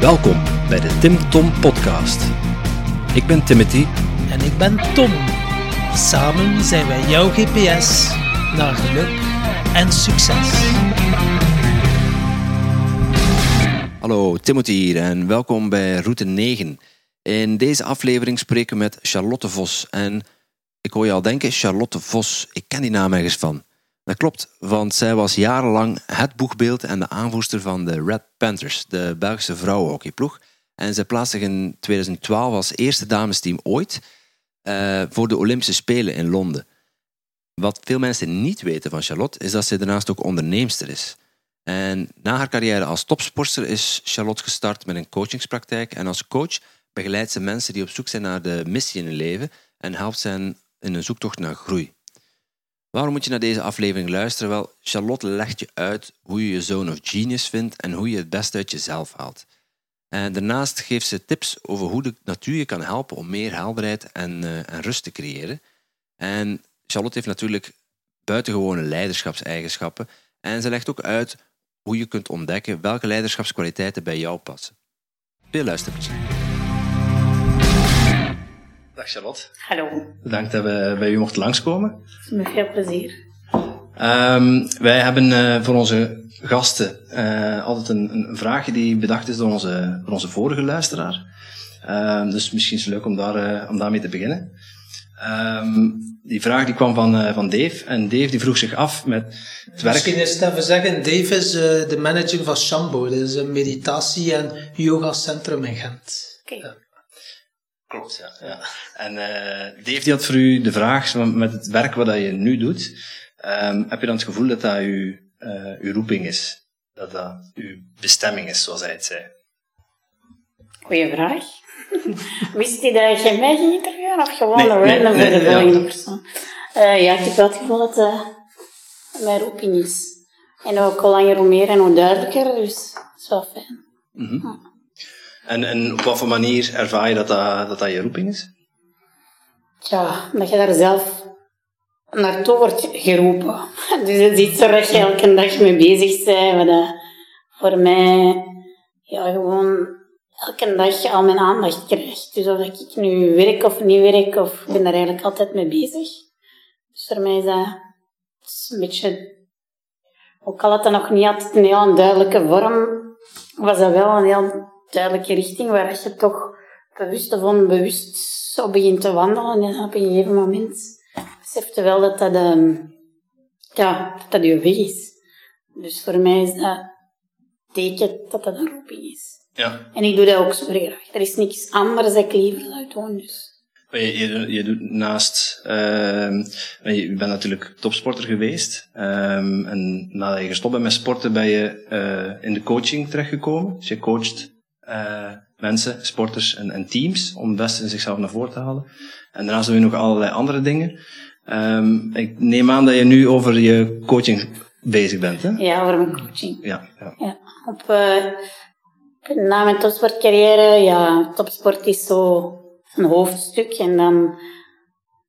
Welkom bij de Tim Tom Podcast. Ik ben Timothy. En ik ben Tom. Samen zijn wij jouw GPS naar geluk en succes. Hallo, Timothy hier en welkom bij Route 9. In deze aflevering spreken we met Charlotte Vos. En ik hoor je al denken, Charlotte Vos, ik ken die naam ergens van. Dat klopt, want zij was jarenlang het boegbeeld en de aanvoerster van de Red Panthers, de Belgische vrouwenhockeyploeg. En zij plaatste zich in 2012 als eerste damesteam ooit uh, voor de Olympische Spelen in Londen. Wat veel mensen niet weten van Charlotte, is dat ze daarnaast ook onderneemster is. En na haar carrière als topsporter is Charlotte gestart met een coachingspraktijk. En als coach begeleidt ze mensen die op zoek zijn naar de missie in hun leven en helpt hen in een zoektocht naar groei. Waarom moet je naar deze aflevering luisteren? Wel, Charlotte legt je uit hoe je je zone of genius vindt en hoe je het beste uit jezelf haalt. En daarnaast geeft ze tips over hoe de natuur je kan helpen om meer helderheid en, uh, en rust te creëren. En Charlotte heeft natuurlijk buitengewone leiderschapseigenschappen en ze legt ook uit hoe je kunt ontdekken welke leiderschapskwaliteiten bij jou passen. Veel luisterplezier. Dag Charlotte. Hallo. Bedankt dat we bij u mochten langskomen. Met veel plezier. Um, wij hebben uh, voor onze gasten uh, altijd een, een, vraagje die bedacht is door onze, door onze vorige luisteraar. Um, dus misschien is het leuk om, daar, uh, om daarmee te beginnen. Um, die vraag die kwam van, van Dave. En Dave die vroeg zich af met het werk... Misschien is het even zeggen, Dave is de manager van Shambo. Dat is een meditatie- en yoga-centrum in Gent. Okay. Ja. Klopt, ja. ja. En uh, Dave die had voor u de vraag, met het werk wat je nu doet, um, heb je dan het gevoel dat dat uw, uh, uw roeping is? Dat dat uw bestemming is, zoals hij het zei? Goeie vraag. Wist hij dat je mij ging interviewen of gewoon nee, een random nee, voor de volgende ja. persoon? Uh, ja, ik heb wel het gevoel dat uh, mijn roeping is. En ook al langer hoe meer en hoe duidelijker, dus dat is wel fijn. Mm -hmm. ja. En, en op wat voor manier ervaar je dat dat, dat, dat je roeping is? Ja, dat je daar zelf naartoe wordt geroepen. Dus het is iets waar je elke dag mee bezig bent. Wat voor mij ja, gewoon elke dag al mijn aandacht krijgt. Dus of ik nu werk of niet werk, of ik ben daar eigenlijk altijd mee bezig. Dus voor mij is dat een beetje... Ook al had dat nog niet altijd een heel duidelijke vorm, was dat wel een heel duidelijke richting waar je toch bewust of onbewust zo begint te wandelen. En op een gegeven moment beseft je wel dat dat, um, ja, dat, dat je weg is. Dus voor mij is dat teken dat dat een roeping is. Ja. En ik doe dat ook zo graag. Er is niks anders dat ik liever zou doen. Dus. Je, je, je doet naast, uh, je bent natuurlijk topsporter geweest. Um, en nadat je gestopt bent met sporten, ben je uh, in de coaching terechtgekomen. Dus je coacht uh, mensen, sporters en, en, teams om het beste in zichzelf naar voren te halen. En daarnaast doen we nog allerlei andere dingen. Um, ik neem aan dat je nu over je coaching bezig bent, hè? Ja, over mijn coaching. Ja. ja. ja op, uh, na mijn topsportcarrière, ja, topsport is zo een hoofdstuk. En dan,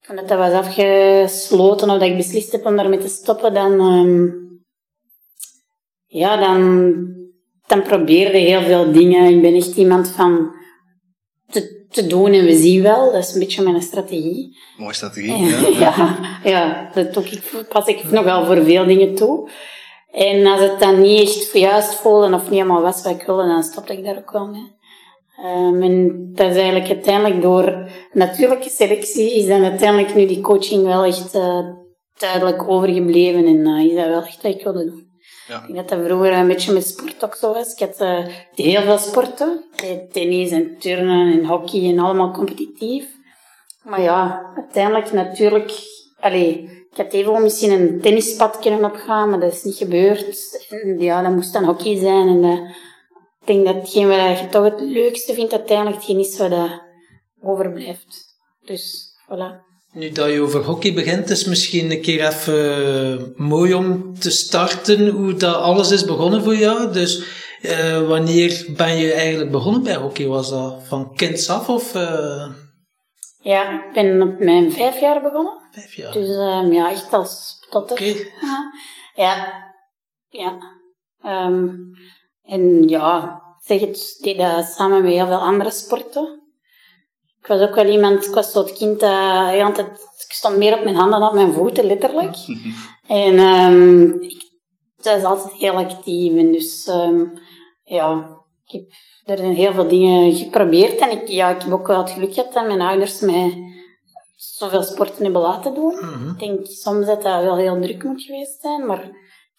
toen dat was afgesloten of dat ik beslist heb om daarmee te stoppen, dan, um, ja, dan dan probeerde heel veel dingen. Ik ben echt iemand van te, te doen en we zien wel. Dat is een beetje mijn strategie. Mooie strategie, ja. ja, ja dat ook, ik, pas ik nogal voor veel dingen toe. En als het dan niet echt juist voelde of niet helemaal was wat ik wilde, dan stopte ik daar ook wel mee. Um, en dat is eigenlijk uiteindelijk door natuurlijke selectie is dan uiteindelijk nu die coaching wel echt uh, duidelijk overgebleven en uh, is dat wel echt wat ik wilde doen. Ja. Ik denk dat dat vroeger een beetje met sport ook zo was. Ik had uh, heel veel sporten. Tennis en turnen en hockey en allemaal competitief. Maar ja, uiteindelijk natuurlijk... Allee, ik had even misschien een tennispad kunnen opgaan, maar dat is niet gebeurd. Ja, dat moest dan hockey zijn. En uh, ik denk dat wat je toch het leukste vindt, uiteindelijk hetgeen is wat uh, overblijft. Dus, voilà. Nu dat je over hockey begint, is misschien een keer even mooi om te starten hoe dat alles is begonnen voor jou. Dus uh, wanneer ben je eigenlijk begonnen bij hockey? Was dat van kinds af of... Uh... Ja, ik ben op mijn vijf jaar begonnen. Vijf jaar? Dus um, ja, echt als totter. Okay. Ja, ja. Um, en ja, zeg het, deed dat samen met heel veel andere sporten. Ik was ook wel iemand, ik was zo het kind dat altijd, ik stond meer op mijn handen dan op mijn voeten, letterlijk. en um, ik was altijd heel actief. En dus, um, ja, ik heb, er zijn heel veel dingen geprobeerd. En ik, ja, ik heb ook wel het geluk gehad dat mijn ouders mij zoveel sporten hebben laten doen. Mhm. Ik denk soms dat dat wel heel druk moet geweest zijn, maar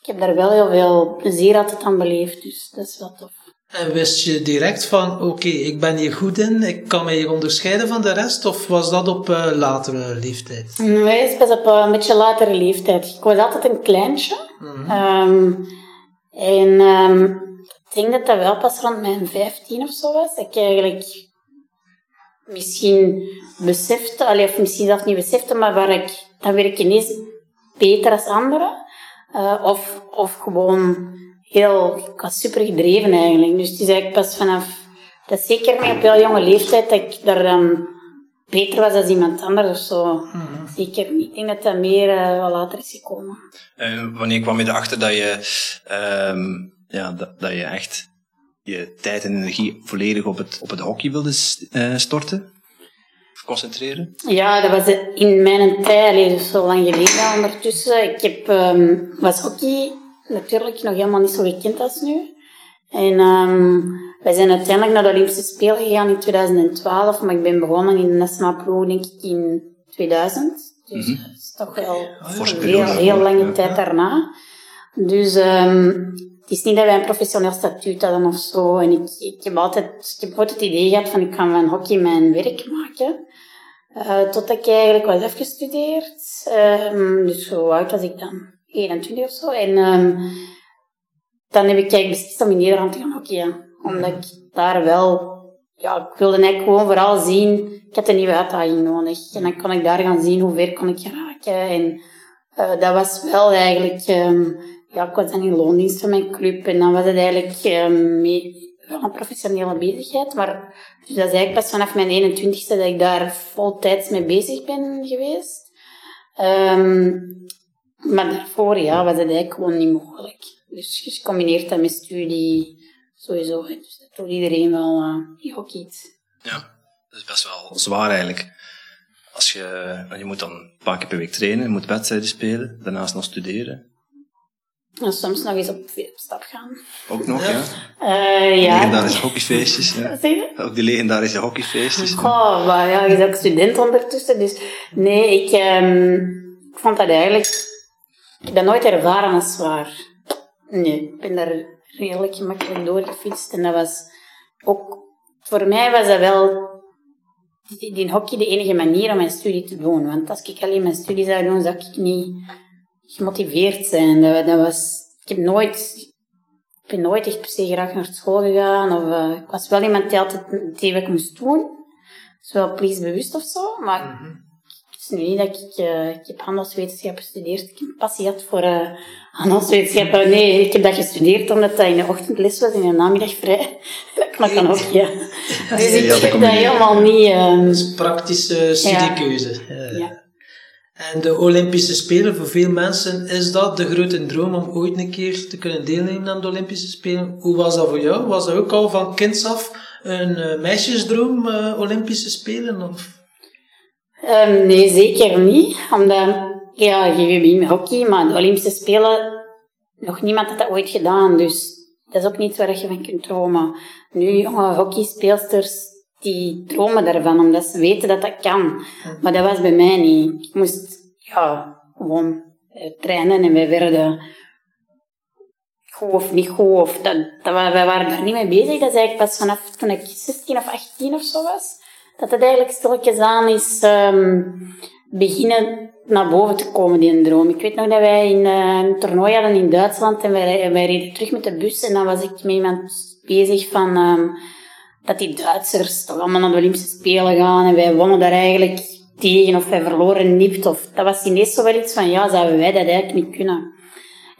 ik heb daar wel heel veel plezier altijd aan beleefd, dus dat is wel tof. En wist je direct van, oké, ik ben hier goed in, ik kan mij hier onderscheiden van de rest, of was dat op uh, latere leeftijd? Nee, het pas op uh, een beetje latere leeftijd. Ik was altijd een kleintje. Mhm. Um, en um, ik denk dat dat wel pas rond mijn 15 of zo was. Dat ik eigenlijk misschien besefte, allee, of misschien zelfs niet besefte, maar waar ik, dan werd ik ineens beter als anderen. Uh, of, of gewoon heel, ik was super gedreven eigenlijk. Dus het is eigenlijk pas vanaf, dat is zeker niet op heel jonge leeftijd, dat ik daar dan beter was dan iemand anders of zo. Mhm. Zeker niet. Ik denk dat dat meer uh, wel later is gekomen. Uh, wanneer kwam je erachter dat je, um, ja, dat, dat je echt je tijd en energie volledig op het, op het hockey wilde uh, storten? Of concentreren? Ja, dat was in mijn tijd, dus zo lang geleden ondertussen. Ik heb, um, was hockey natuurlijk nog helemaal niet zo gekend als nu. En um, wij zijn uiteindelijk naar de Olympische Spelen gegaan in 2012, maar ik ben begonnen in de nationale ploeg denk ik in 2000. Dus Mhm. dat is toch wel Forse een heel, heel lange ja. tijd daarna. Dus um, het is niet dat wij een professioneel statuut hadden of zo. En ik, ik, heb altijd, ik heb het idee gehad van ik ga van hockey mijn werk maken. Uh, totdat ik eigenlijk was afgestudeerd. Um, dus hoe oud was ik dan? 21 of zo. En um, dan heb ik eigenlijk beslist om in Nederland te gaan hockeyen. Omdat ik daar wel... Ja, ik wilde eigenlijk gewoon vooral zien... Ik had een nieuwe uitdaging nodig. En dan kon ik daar gaan zien hoe ver kon ik geraken. En uh, dat was wel eigenlijk... Um, ja, ik was dan in loondienst van mijn club. En dan was het eigenlijk um, wel een professionele bezigheid. Maar dus dat is eigenlijk pas vanaf mijn 21ste dat ik daar voltijds mee bezig ben geweest. Um, maar daarvoor ja, was het eigenlijk gewoon niet mogelijk. Dus je combineert dat met studie sowieso. Dus dat doet iedereen wel uh, die hockeyt. Ja, dat is best wel zwaar eigenlijk. Als je, je moet dan een paar keer per week trainen, je moet wedstrijden spelen, daarnaast nog studeren. En soms nog eens op, op stap gaan. Ook nog, ja. Uh, ja. Legendarische hockeyfeestjes. Ja. Wat zeg je? Ook die legendarische hockeyfeestjes. Oh, maar ja, je bent ook student ondertussen. Dus nee, ik, um, ik vond dat eigenlijk... Ik ben nooit ervaren als zwaar. Nee, ik ben daar redelijk gemakkelijk doorgefietst. En dat was ook... Voor mij was dat wel... Die, die hockey de enige manier om mijn studie te doen. Want als ik alleen mijn studie zou doen, zou ik niet gemotiveerd zijn. Dat, dat was... Ik heb nooit... Ik ben nooit echt per se graag naar school gegaan. Of, uh, ik was wel iemand die altijd deed wat ik moest doen. Dus wel plichtbewust of zo. Maar Mhm. Is nu niet dat ik... Uh, ik heb handelswetenschappen gestudeerd. Ik heb passie had voor uh, handelswetenschappen. Nee, ik heb dat gestudeerd omdat dat in de ochtendles was en in de namiddag vrij. dat kan ook, ja. Dus ik Ja, dat heb dat helemaal niet... Um, Dat is praktische studiekeuze. Eh, ja. En de Olympische Spelen, voor veel mensen is dat de grote droom om ooit een keer te kunnen deelnemen aan de Olympische Spelen. Hoe was dat voor jou? Was dat ook al van kinds af een meisjesdroom, uh, Olympische Spelen? Of? Um, nee, zeker niet. Omdat, ja, met hockey, maar de Olympische Spelen, nog niemand had dat ooit gedaan. Dus dat is ook niet waar je van kunt dromen. Nu, jonge hockeyspeelsters, die dromen daarvan, omdat ze weten dat dat kan. Maar dat was bij mij niet. Ik moest, ja, gewoon uh, trainen en wij werden goed of niet goed. Of dat, dat, wij waren daar niet mee bezig. Dat is eigenlijk pas vanaf toen ik 16 of 18 of zo was dat het eigenlijk stilletjes aan is um, beginnen naar boven te komen, die droom. Ik weet nog dat wij in, uh, een toernooi hadden in Duitsland en wij, wij reden terug met de bus en dan was ik met iemand bezig van um, dat die Duitsers toch allemaal naar de Olympische Spelen gaan en wij wonnen daar eigenlijk tegen of wij verloren nipt. Of, dat was ineens zo wel iets van, ja, zouden wij dat eigenlijk niet kunnen.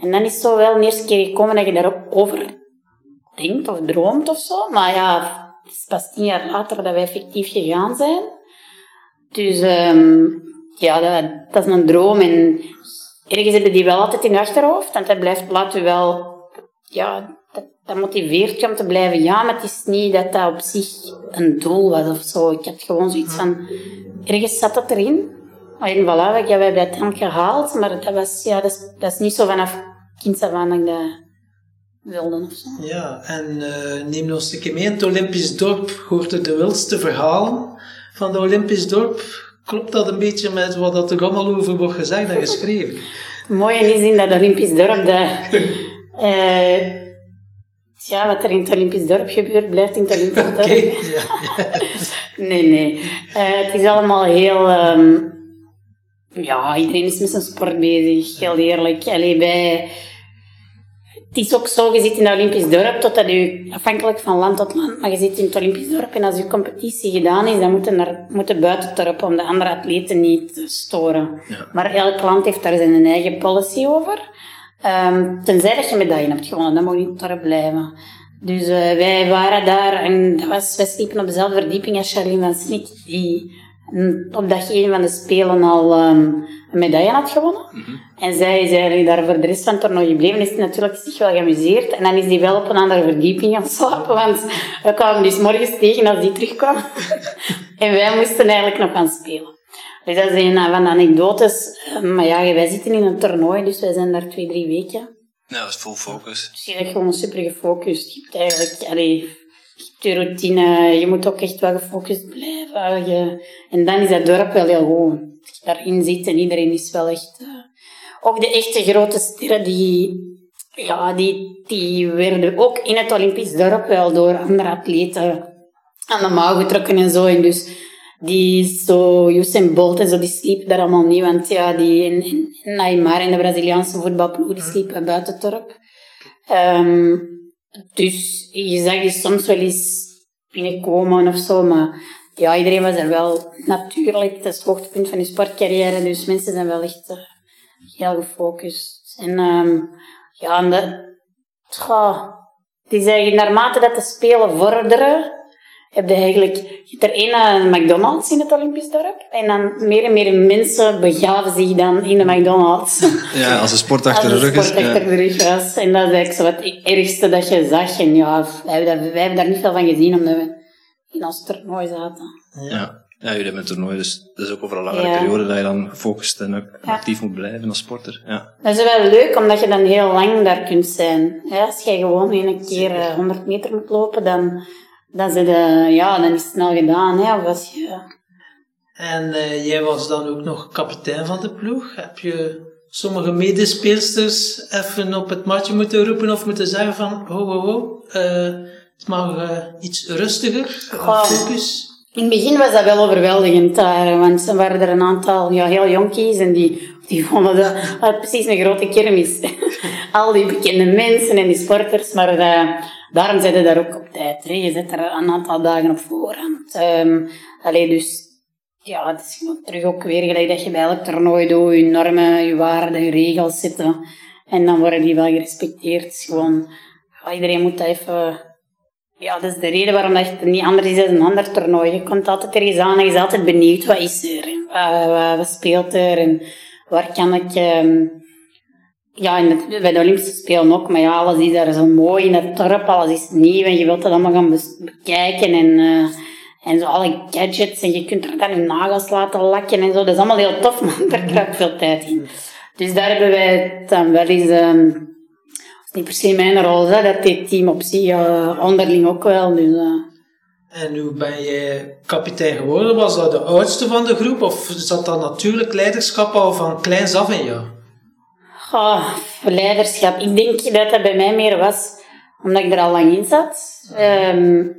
En dan is zo wel de eerste keer gekomen dat je daarop over denkt of droomt of zo. Maar ja, het is pas tien jaar later dat wij effectief gegaan zijn. Dus um, ja, dat, is een droom. En ergens heb je die wel altijd in achterhoofd. En dat blijft laten wel... Ja, dat, motiveert je om te blijven gaan, maar het is niet dat dat op zich een doel was of zo. Ik had gewoon zoiets van, ergens zat dat erin. En voilà, ja, we hebben dat dan gehaald, maar dat, was, ja, dat, is, dat is niet zo vanaf kind af aan dat ik dat wilde of zo. Ja, en uh, neem ons een keer mee. In het Olympisch dorp hoort de wildste verhalen van het Olympisch dorp. Klopt dat een beetje met wat dat er allemaal over wordt gezegd en geschreven? Mooie is in dat Olympisch dorp dat... uh, ja, wat er in het Olympisch dorp gebeurt, blijft in het Olympisch dorp. Okay, ja, ja. nee, nee. Uh, het is allemaal heel... Um, ja, iedereen is met zijn sport bezig, heel eerlijk. Allee, bij het is ook zo, je zit in het Olympisch dorp, totdat je, afhankelijk van land tot land, maar je zit in het Olympisch dorp en als je competitie gedaan is, dan moeten er moeten buiten het dorp om de andere atleten niet te storen. Ja. Maar elk land heeft daar zijn eigen policy over. Um, tenzij dat je medaille hebt gewonnen, dan moet je in het dorp blijven. Dus uh, wij waren daar en dat was, wij sliepen op dezelfde verdieping als Charlene van Snik, die op dag één van de Spelen al um, een medaille had gewonnen. Mm -hmm. En zij is eigenlijk daar voor de rest van het toernooi gebleven. Is hij natuurlijk zich wel geamuseerd. En dan is hij wel op een andere verdieping gaan slapen. Want we kwamen dus morgens tegen als die terugkwam. en wij moesten eigenlijk nog gaan spelen. Dus dat is een van de anekdotes. Maar ja, wij zitten in een toernooi, dus wij zijn daar twee, drie weken. Nou, dat is full focus. Dus je bent gewoon super gefocust. Je hebt eigenlijk, allee, je routine, je moet ook echt wel gefocust blijven. Je, en dan is dat dorp wel heel gewoon. Als je daarin zit en iedereen is wel echt... Uh, ook de echte grote sterren, die, ja, die, die werden ook in het Olympisch dorp wel door andere atleten aan de mouw getrokken en zo. En dus die zo, Usain Bolt en zo, die sliepen daar allemaal niet. Want ja, die in, in Neymar en de Braziliaanse voetbalploeg, die sliepen buiten het dorp. Um, dus je zag die soms wel eens binnenkomen of zo, maar ja, iedereen was er wel natuurlijk. Het is het hoogtepunt van je sportcarrière, dus mensen zijn wel echt uh, heel gefocust. En um, ja, en de, tja, die zeggen, naarmate dat de Spelen vorderen, heb je eigenlijk, je hebt er één een McDonald's in het Olympisch dorp. En dan meer en meer mensen begaven zich dan in de McDonald's. Ja, als de sport achter de rug is. sport achter de rug was. En dat is eigenlijk zo het ergste dat je zag. En ja, wij hebben, wij hebben daar niet veel van gezien, omdat we in ons toernooi zaten. Ja. Ja, jullie hebben een toernooi, dus dat is ook over een langere periode dat je dan gefocust en ook actief moet blijven als sporter. Ja. Dat is wel leuk, omdat je dan heel lang daar kunt zijn. als jij gewoon een keer 100 eh, meter moet lopen, dan dan, zit, ja, dan is het snel gedaan. Hè, of als je... En uh, jij was dan ook nog kapitein van de ploeg. Heb je sommige medespeelsters even op het matje moeten roepen of moeten zeggen van ho, ho, ho, uh, het mag uh, iets rustiger, focus? In het begin was dat wel overweldigend daar, want er waren er een aantal ja, heel jonkies en die, die vonden dat precies een grote kermis. Al die bekende mensen en die sporters, maar Daarom zit je daar ook op tijd. Je zit er een aantal dagen op voorhand. Um, allee, dus ja, het is terug ook weer gelijk dat je bij elk toernooi doet, je normen, je waarden, je regels zitten. En dan worden die wel gerespecteerd. Is gewoon, iedereen moet even... Ja, dat is de reden waarom dat het niet anders is dan een ander toernooi. Je komt altijd ergens aan en je bent altijd benieuwd, wat is er? Wat, wat speelt er? En waar kan ik... Um, ja, bij de Olympische Spelen ook, maar ja, alles is daar zo mooi in het dorp, alles is nieuw en je wilt dat allemaal gaan bekijken en, uh, en zo alle gadgets en je kunt er dan je nagels laten lakken en zo. Dat is allemaal heel tof, maar daar kruipt veel tijd in. Dus daar hebben wij dan wel eens, um, niet per se mijn rol, hè, dat dit team op zich uh, onderling ook wel. Dus, uh. En hoe ben je kapitein geworden? Was dat de oudste van de groep of zat dat natuurlijk leiderschap al van kleins af in jou? Oh, leiderschap. Ik denk dat dat bij mij meer was omdat ik er al lang in zat. Um,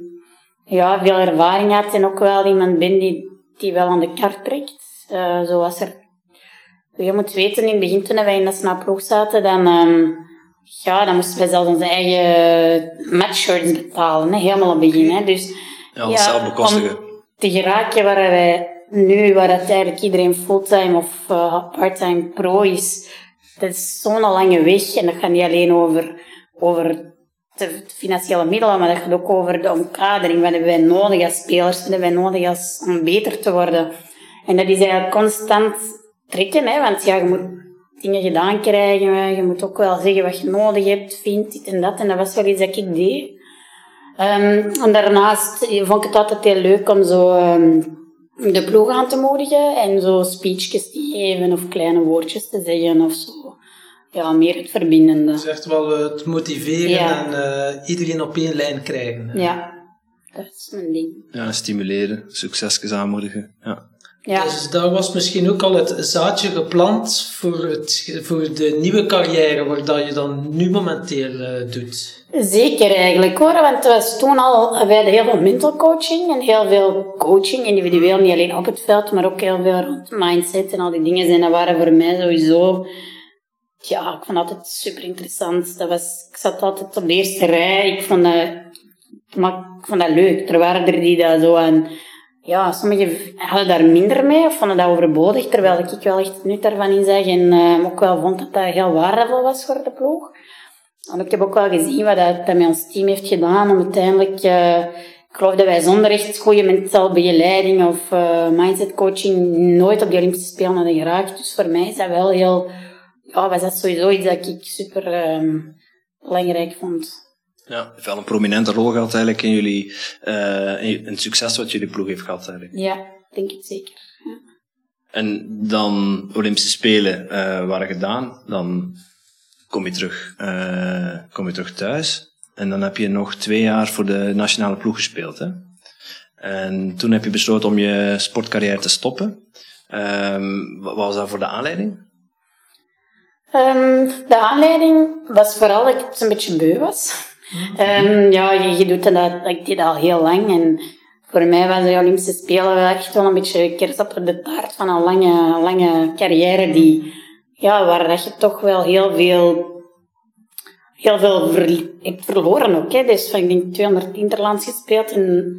ja, veel ervaring had en ook wel iemand ben die, die wel aan de kaart trekt. Uh, zo was er... Je moet weten, in het begin toen wij in de snaploeg zaten, dan, um, ja, dan moesten wij zelfs onze eigen matchshirts betalen. Hè, helemaal op het begin. Hè. Dus, ja, ja zelf bekostigen. Om te geraken waar wij nu, waar dat eigenlijk iedereen fulltime of uh, parttime pro is, dat is zo'n lange weg en dat gaat niet alleen over, over de financiële middelen, maar dat gaat ook over de omkadering. Wat hebben wij nodig als spelers? Wat hebben wij nodig als, om beter te worden? En dat is eigenlijk constant trekken, hè, want ja, je moet dingen gedaan krijgen. Je moet ook wel zeggen wat je nodig hebt, vindt, dit en dat. En dat was wel iets dat ik deed. Um, en daarnaast vond ik het altijd heel leuk om zo um, de ploeg aan te moedigen en zo speechjes te geven of kleine woordjes te zeggen of zo. Ja, meer het verbindende. Dus echt wel het motiveren en uh, iedereen op één lijn krijgen. Ja, dat is mijn ding. Ja, stimuleren, succesjes aanmoedigen. Ja. Ja. Dus daar was misschien ook al het zaadje geplant voor, het, voor de nieuwe carrière, wat dat je dan nu momenteel uh, doet. Zeker eigenlijk hoor, want het was toen al, we hadden heel veel mental coaching en heel veel coaching, individueel, niet alleen op het veld, maar ook heel veel rond mindset en al die dingen. En dat waren voor mij sowieso, ja, ik vond dat altijd super interessant. Dat was, ik zat altijd op de eerste rij, ik vond dat, maar vond dat leuk. Er waren er die dat zo aan ja, sommigen hadden daar minder mee of vonden dat overbodig, terwijl ik wel echt het nut daarvan inzag en uh, ook wel vond dat dat heel waardevol was voor de ploeg. En ik heb ook wel gezien wat dat, met ons team heeft gedaan om uiteindelijk, uh, ik geloof dat wij zonder echt goede mentaal begeleiding of uh, mindset coaching nooit op de Olympische Spelen hadden geraakt. Dus voor mij is dat wel heel, ja, was dat sowieso iets dat ik super um, belangrijk vond. Ja, wel een prominente rol gehad eigenlijk in jullie, uh, in het succes wat jullie ploeg heeft gehad eigenlijk. Ja, denk ik zeker. Ja. En dan Olympische Spelen uh, waren gedaan, dan kom je terug, uh, kom je terug thuis. En dan heb je nog twee jaar voor de nationale ploeg gespeeld. Hè? En toen heb je besloten om je sportcarrière te stoppen. Um, wat was dat voor de aanleiding? Um, de aanleiding was vooral dat ik het een beetje beu was. Um, ja, je, doet dat, ik deed al heel lang. En voor mij was de Olympische Spelen echt wel een beetje kers op de taart van een lange, lange carrière die, ja, waar dat je toch wel heel veel, heel veel hebt verloren ook. Hè. Dus ik denk 200 interlands gespeeld en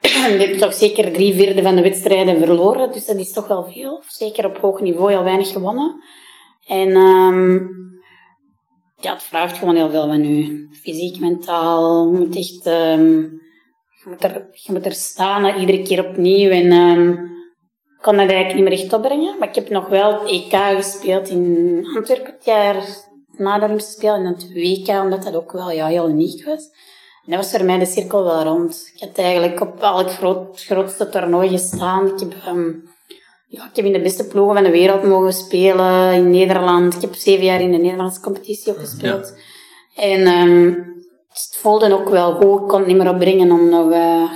je hebt toch zeker drie vierde van de wedstrijden verloren. Dus dat is toch wel veel. Zeker op hoog niveau heel weinig gewonnen. En um, ja, het vraagt gewoon heel veel van u. Fysiek, mentaal. Moet echt, um, je, moet er, je moet er staan iedere keer opnieuw. En um, ik kon dat eigenlijk niet meer echt opbrengen. Maar ik heb nog wel het EK gespeeld in Antwerpen het jaar na de. En het WK, omdat dat ook wel ja, heel uniek was. En dat was voor mij de cirkel wel rond. Ik had eigenlijk op elk groot, grootste toernooi gestaan. Ik heb... ja, ik heb in de beste ploegen van de wereld mogen spelen in Nederland. Ik heb zeven jaar in de Nederlandse competitie ook gespeeld. En um, het voelde ook wel goed. Ik kon het niet meer opbrengen om nog, uh,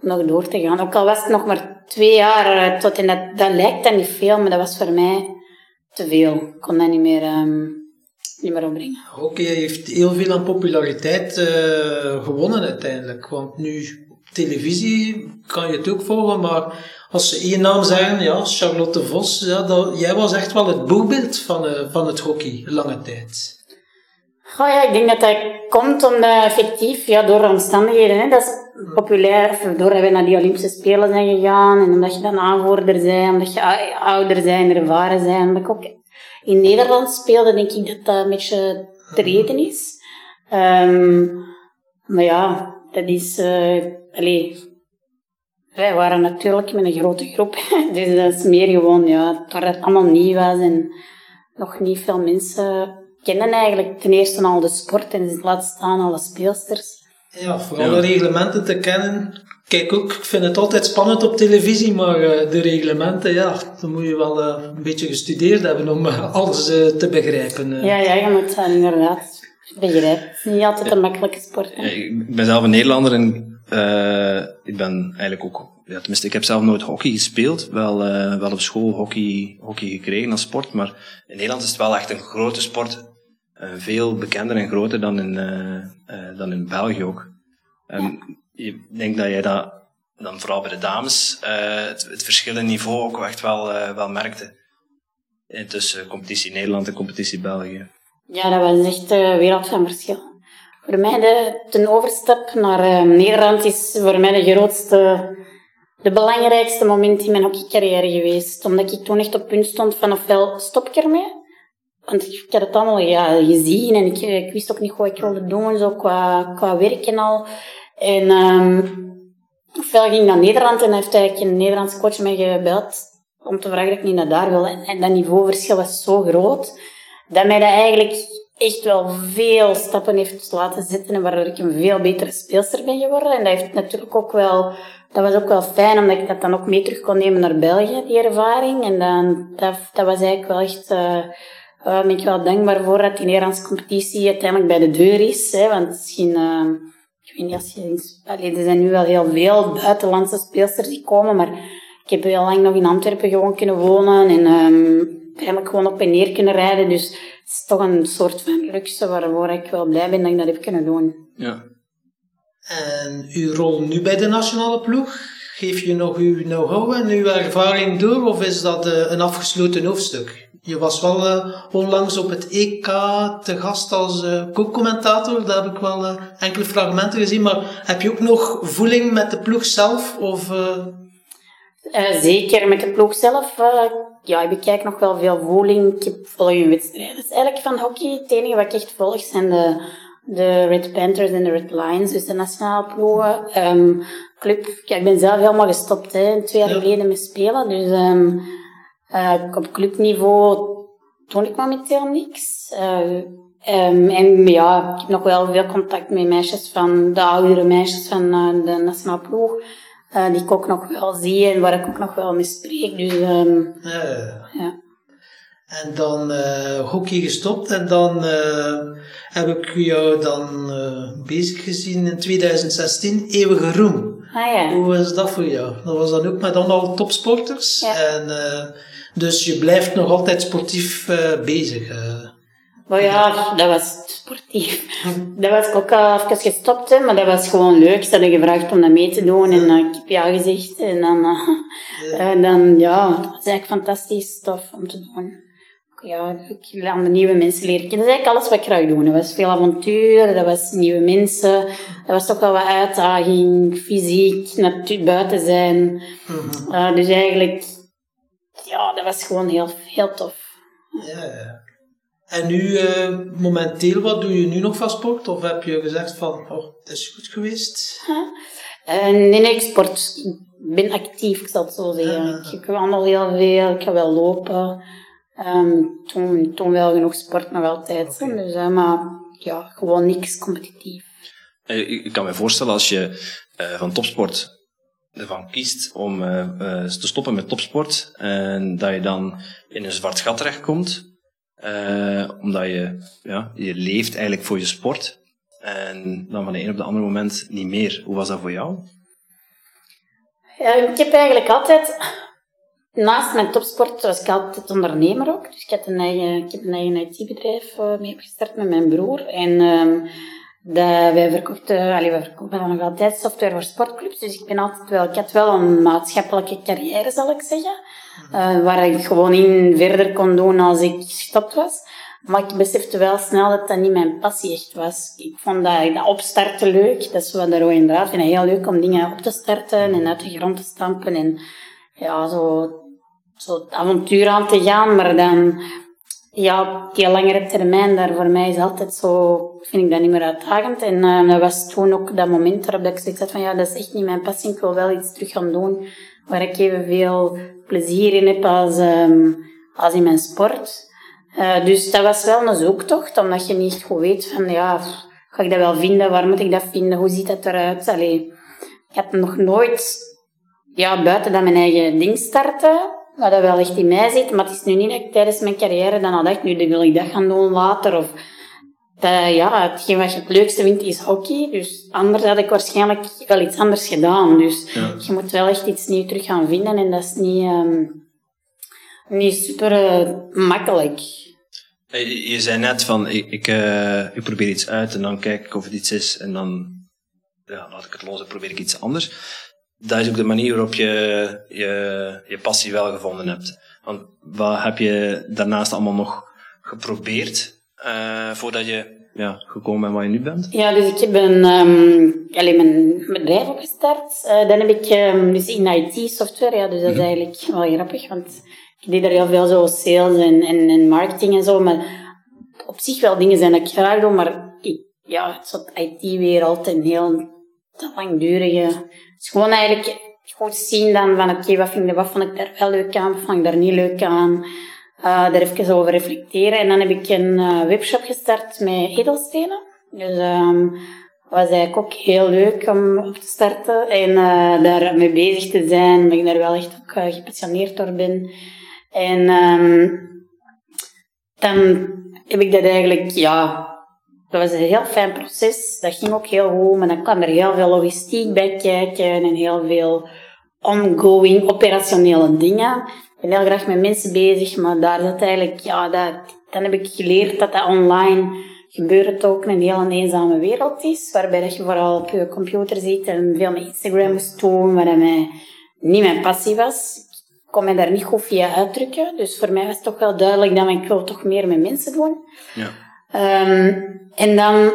nog door te gaan. Ook al was het nog maar twee jaar uh, tot en dat, dat lijkt dan niet veel, maar dat was voor mij te veel. Ik kon dat niet meer, um, niet meer opbrengen. Hockey heeft heel veel aan populariteit uh, gewonnen uiteindelijk. Want nu op televisie kan je het ook volgen, maar als ze één naam zeggen, ja, Charlotte Vos, ja, dat, jij was echt wel het boegbeeld van, uh, van het hockey, lange tijd. Goh, ja, ik denk dat dat komt omdat effectief, ja, door omstandigheden, hè, dat is populair, doordat we naar die Olympische Spelen zijn gegaan, en omdat je dan aanvoerder bent, omdat je ouder bent, ervaren bent, omdat ik ook in Nederland speelde, denk ik dat dat een beetje te reden is. Um, maar ja, dat is, uh, wij waren natuurlijk met een grote groep, dus dat is meer gewoon, ja, waar het allemaal nieuw was en nog niet veel mensen kennen eigenlijk ten eerste al de sport en laat staan alle speelsters. Ja, voor alle reglementen te kennen. Kijk ook, ik vind het altijd spannend op televisie, maar uh, de reglementen, ja, dan moet je wel uh, een beetje gestudeerd hebben om uh, alles te begrijpen. Ja, ja, je moet dat inderdaad begrijpen. Het is niet altijd een makkelijke sport. Hè? Ik ben zelf een Nederlander en uh, ik ben eigenlijk ook, ja, tenminste, ik heb zelf nooit hockey gespeeld. Wel, uh, wel op school hockey, hockey gekregen als sport. Maar in Nederland is het wel echt een grote sport. Uh, veel bekender en groter dan in, dan in België ook. Um, ik denk dat jij dat dan vooral bij de dames het, het, verschil in niveau ook echt wel, wel merkte. Tussen competitie Nederland en competitie België. Ja, dat was echt een wereld van verschil. Voor mij de, de overstap naar uh, Nederland is voor mij de grootste, de belangrijkste moment in mijn hockeycarrière geweest. Omdat ik toen echt op punt stond van ofwel stop ik ermee. Want ik had het allemaal ja, gezien en ik, ik wist ook niet wat ik wilde doen, zo qua, qua werk en al. En um, ofwel ging ik naar Nederland en heeft eigenlijk een Nederlandse coach mij gebeld om te vragen of ik niet naar daar wil. En, en dat niveauverschil was zo groot dat mij dat eigenlijk echt wel veel stappen heeft laten zetten en waardoor ik een veel betere speelster ben geworden. En dat heeft natuurlijk ook wel, dat was ook wel fijn omdat ik dat dan ook mee terug kon nemen naar België, die ervaring. En dan, dat, dat was eigenlijk wel echt, uh, uh, ben ik wel dankbaar voor dat die Nederlandse competitie uiteindelijk bij de deur is. Hè, want misschien, uh, ik weet niet als je, er zijn nu wel heel veel buitenlandse speelsters die komen, maar ik heb heel lang nog in Antwerpen gewoon kunnen wonen en um, gewoon op en neer kunnen rijden. Dus het is toch een soort van luxe waarvoor ik wel blij ben dat ik dat heb kunnen doen. Ja. En uw rol nu bij de nationale ploeg, geef je nog uw know-how en uw ervaring door of is dat uh, een afgesloten hoofdstuk? Je was wel uh, onlangs op het EK te gast als uh, co-commentator. Daar heb ik wel enkele fragmenten gezien. Maar heb je ook nog voeling met de ploeg zelf? Of, zeker met de ploeg zelf ja, ik bekijk nog wel veel voeling. Ik volg een wedstrijden. Dus eigenlijk van hockey, het enige wat ik echt volg zijn de, de Red Panthers en de Red Lions, dus de nationale ploegen. Um, club, ja, ik ben zelf helemaal gestopt, hè, twee jaar geleden met spelen. Dus um, uh, op clubniveau toon ik momenteel niks. Um, en ja, ik heb nog wel veel contact met meisjes van, de oudere meisjes van de nationale ploeg. Uh, die ik ook nog wel zie en waar ik ook nog wel mee spreek. Dus, um, ja. ja. En dan uh, hockey gestopt en dan uh, heb ik jou dan bezig gezien in 2016, Eeuwige Roem. Ah, ja. Hoe was dat voor jou? Dat was dan ook met allemaal topsporters. Ja. En, dus je blijft nog altijd sportief bezig. Maar ja, dat was sportief. Dat was ook al even gestopt, hè, maar dat was gewoon leuk. Ze hadden gevraagd om dat mee te doen en uh, ik heb ja gezegd. En dan, uh, en dan ja, dat was eigenlijk fantastisch tof om te doen. Ja, ik leerde nieuwe mensen leren kennen. Dat is eigenlijk alles wat ik graag doe. Dat was veel avontuur, dat was nieuwe mensen. Dat was toch wel wat uitdaging, fysiek, natuur, buiten zijn. Uh, dus eigenlijk, ja, dat was gewoon heel, heel tof. Ja, ja. En nu, uh, momenteel, wat doe je nu nog van sport? Of heb je gezegd van, oh, het is goed geweest? Uh, nee, nee, ik sport. Ik ben actief, ik zal het zo zeggen. Uh, ik wandel heel veel, ik ga wel lopen. Um, toen, toen wel genoeg sport nog altijd. Okay. Dus, uh, maar ja, gewoon niks competitief. Ik kan me voorstellen als je van topsport ervan kiest om te stoppen met topsport en dat je dan in een zwart gat terechtkomt uh, omdat je, ja, je leeft eigenlijk voor je sport. En dan van de een op de andere moment niet meer. Hoe was dat voor jou? Ja, ik heb eigenlijk altijd, naast mijn topsport, was ik altijd ondernemer ook. Dus ik, had een eigen, ik heb een eigen IT-bedrijf uh, mee opgestart met mijn broer. En um, dat, wij verkochten, allee, wij verkopen dan nog altijd software voor sportclubs. Dus ik ben altijd wel, ik had wel een maatschappelijke carrière, zal ik zeggen. Uh, waar ik gewoon in verder kon doen als ik gestopt was. Maar ik besefte wel snel dat dat niet mijn passie echt was. Ik vond dat, dat opstarten leuk. Dat is wat de rode draad. Ik vind het heel leuk om dingen op te starten en uit de grond te stampen. En ja, zo, zo het avontuur aan te gaan. Maar dan, ja, die langere termijn, daar voor mij is altijd zo, vind ik dat niet meer uitdagend. En uh, dat was toen ook dat moment waarop ik zoiets had van, ja, dat is echt niet mijn passie. Ik wil wel iets terug gaan doen waar ik evenveel plezier in heb als, um, als in mijn sport. Uh, dus dat was wel een zoektocht, omdat je niet goed weet van, ja, ga ik dat wel vinden? Waar moet ik dat vinden? Hoe ziet dat eruit? Allee, ik heb nog nooit, ja, buiten dat mijn eigen ding starten, wat dat wel echt in mij zit, maar het is nu niet dat ik tijdens mijn carrière dan al dacht, nu wil ik dat gaan doen later, of dat, ja, hetgeen wat je het leukste vindt is hockey. Dus anders had ik waarschijnlijk wel iets anders gedaan. Dus Ja. je moet wel echt iets nieuws terug gaan vinden en dat is niet, ehm niet super eh, makkelijk. Eh, Je je zei net van, ik, ik, eh, ik probeer iets uit en dan kijk ik of het iets is en dan ja, laat ik het los en probeer ik iets anders. Dat is ook de manier waarop je je, je passie wel gevonden hebt. Want wat heb je daarnaast allemaal nog geprobeerd eh, voordat je ja, gekomen bent waar je nu bent? Ja, dus ik heb een, um, allee, mijn bedrijf opgestart. Uh, dan heb ik um, dus in IT-software, ja, dus dat is eigenlijk wel grappig, want ik deed daar heel veel zo sales en, en, en marketing en zo, maar op zich wel dingen zijn dat ik graag doe, maar ik, ja, het soort IT-wereld en heel langdurige. Is gewoon eigenlijk goed zien dan van, oké, wat, vind ik- wat vond ik daar wel leuk aan, wat vond ik daar niet leuk aan. daar even over reflecteren. En dan heb ik een webshop gestart met edelstenen. Dus um, was eigenlijk ook heel leuk om op te starten en uh, daar mee bezig te zijn, omdat ik daar wel echt ook uh, gepassioneerd door ben. En um, dan heb ik dat eigenlijk, ja, dat was een heel fijn proces. Dat ging ook heel goed, maar dan kwam er heel veel logistiek bij kijken en heel veel ongoing operationele dingen. Ik ben heel graag met mensen bezig, maar daar zat eigenlijk, ja, dat, dan heb ik geleerd dat dat online gebeurt ook een heel eenzame wereld is, waarbij dat je vooral op je computer zit en veel met Instagram moest doen, wat mij niet mijn passie was. Ik kon me daar niet goed via uitdrukken, dus voor mij was het toch wel duidelijk dat ik wil toch meer met mensen doen. Ja. Um, en dan,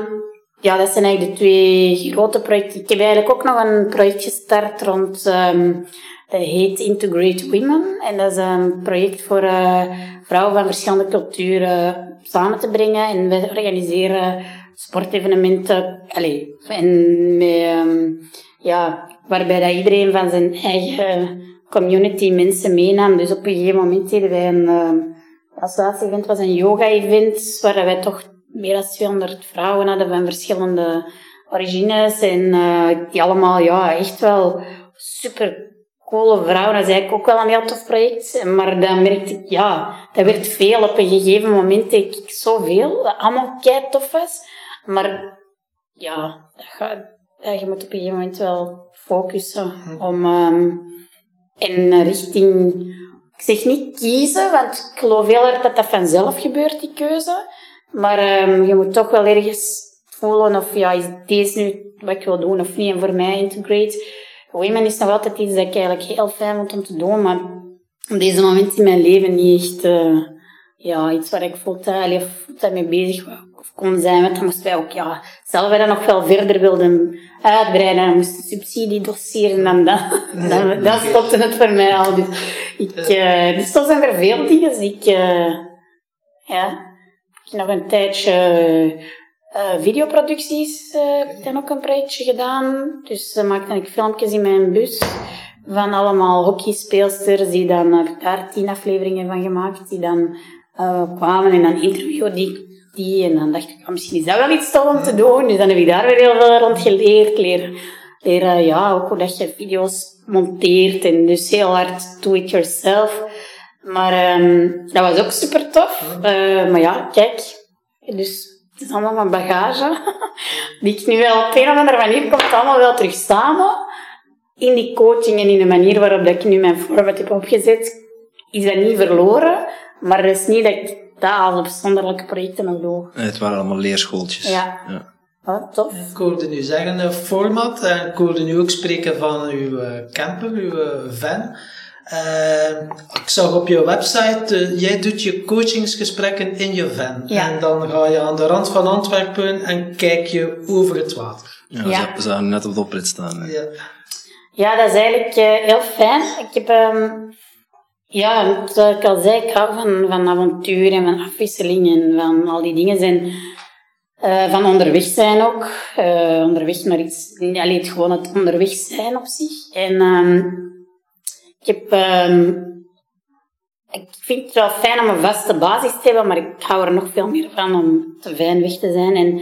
ja, dat zijn eigenlijk de twee grote projecten. Ik heb eigenlijk ook nog een project gestart rond, um, dat heet Integrate Women. En dat is een project voor uh, vrouwen van verschillende culturen samen te brengen. En we organiseren sportevenementen. Allez, en met, um, ja, waarbij dat iedereen van zijn eigen community mensen meenam. Dus op een gegeven moment deden wij een, als laatste event was een yoga-event, waar wij toch meer dan 200 vrouwen hadden van verschillende origines. En uh, die allemaal, ja, echt wel super coole vrouwen. Dat is eigenlijk ook wel een heel tof project. Maar dan merkte ik, ja, dat werd veel. Op een gegeven moment denk ik zoveel. Dat allemaal kei tof was. Maar ja, dat gaat, je moet op een gegeven moment wel focussen om um, in richting... Ik zeg niet kiezen, want ik geloof heel erg dat dat vanzelf gebeurt, die keuze. Maar um, je moet toch wel ergens voelen of ja, is deze nu wat ik wil doen of niet. En voor mij integrate Women is nog altijd iets dat ik eigenlijk heel fijn vond om te doen, maar op deze moment in mijn leven niet echt uh, ja, iets waar ik fulltime, fulltime mee bezig kon zijn. Want dan moesten wij ook ja, zelf wij dat nog veel verder wilden uitbreiden. Dan moesten subsidiedossier en dan, dan, dan, dan stopte het voor mij al. Dus, ik, uh, dus zo zijn er veel dingen. Dus ik, uh, ja, ik nog een tijdje uh, videoproducties heb dan ook een projectje gedaan. Dus maakte ik filmpjes in mijn bus van allemaal hockeyspeelsters die dan, heb ik daar tien afleveringen van gemaakt, die dan kwamen en dan interviewde die, die en dan dacht ik, oh, misschien is dat wel iets tof om te doen. Dus dan heb ik daar weer heel veel rond geleerd, leren, leren ja, ook hoe dat je video's monteert en dus heel hard do it yourself. Maar um, dat was ook super tof. maar ja, kijk, dus het is allemaal mijn bagage, die ik nu wel op een of andere manier komt allemaal wel terug samen. In die coaching en in de manier waarop ik nu mijn format heb opgezet, is dat niet verloren. Maar het is niet dat ik dat als afzonderlijke projecten nog doe. Het waren allemaal leerschooltjes. Ja. ja. Tof. Ik hoorde nu zeggen, een format, en ik hoorde nu ook spreken van uw eh, camper, uw eh, van. Uh, ik zag op je website, uh, jij doet je coachingsgesprekken in je van. Ja. En dan ga je aan de rand van Antwerpen en kijk je over het water. Ja, ja. Ze zouden net op de oprit staan. Ja. ja, dat is eigenlijk uh, heel fijn. Ik heb, um, ja, zoals ik al zei, ik hou van, van avontuur en van afwisseling en van al die dingen. zijn van onderweg zijn ook. onderweg naar iets, alleen gewoon het onderweg zijn op zich. En... Um, ik heb, um, ik vind het wel fijn om een vaste basis te hebben, maar ik hou er nog veel meer van om te fijn weg te zijn. En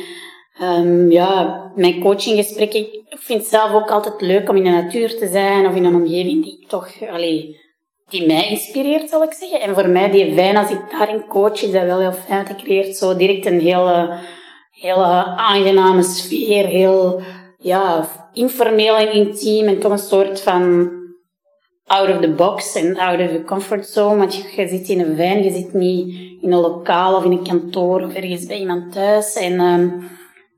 um, ja, mijn coachinggesprekken, ik vind het zelf ook altijd leuk om in de natuur te zijn of in een omgeving die toch, allee, die mij inspireert, zal ik zeggen. En voor mij, die fijn, als ik daarin coach, is dat wel heel fijn. Ik creëert zo direct een hele, hele aangename sfeer, heel, ja, informeel en intiem en toch een soort van out of the box en out of the comfort zone. Want je, zit in een wijn, je zit niet in een lokaal of in een kantoor of ergens bij iemand thuis. En um,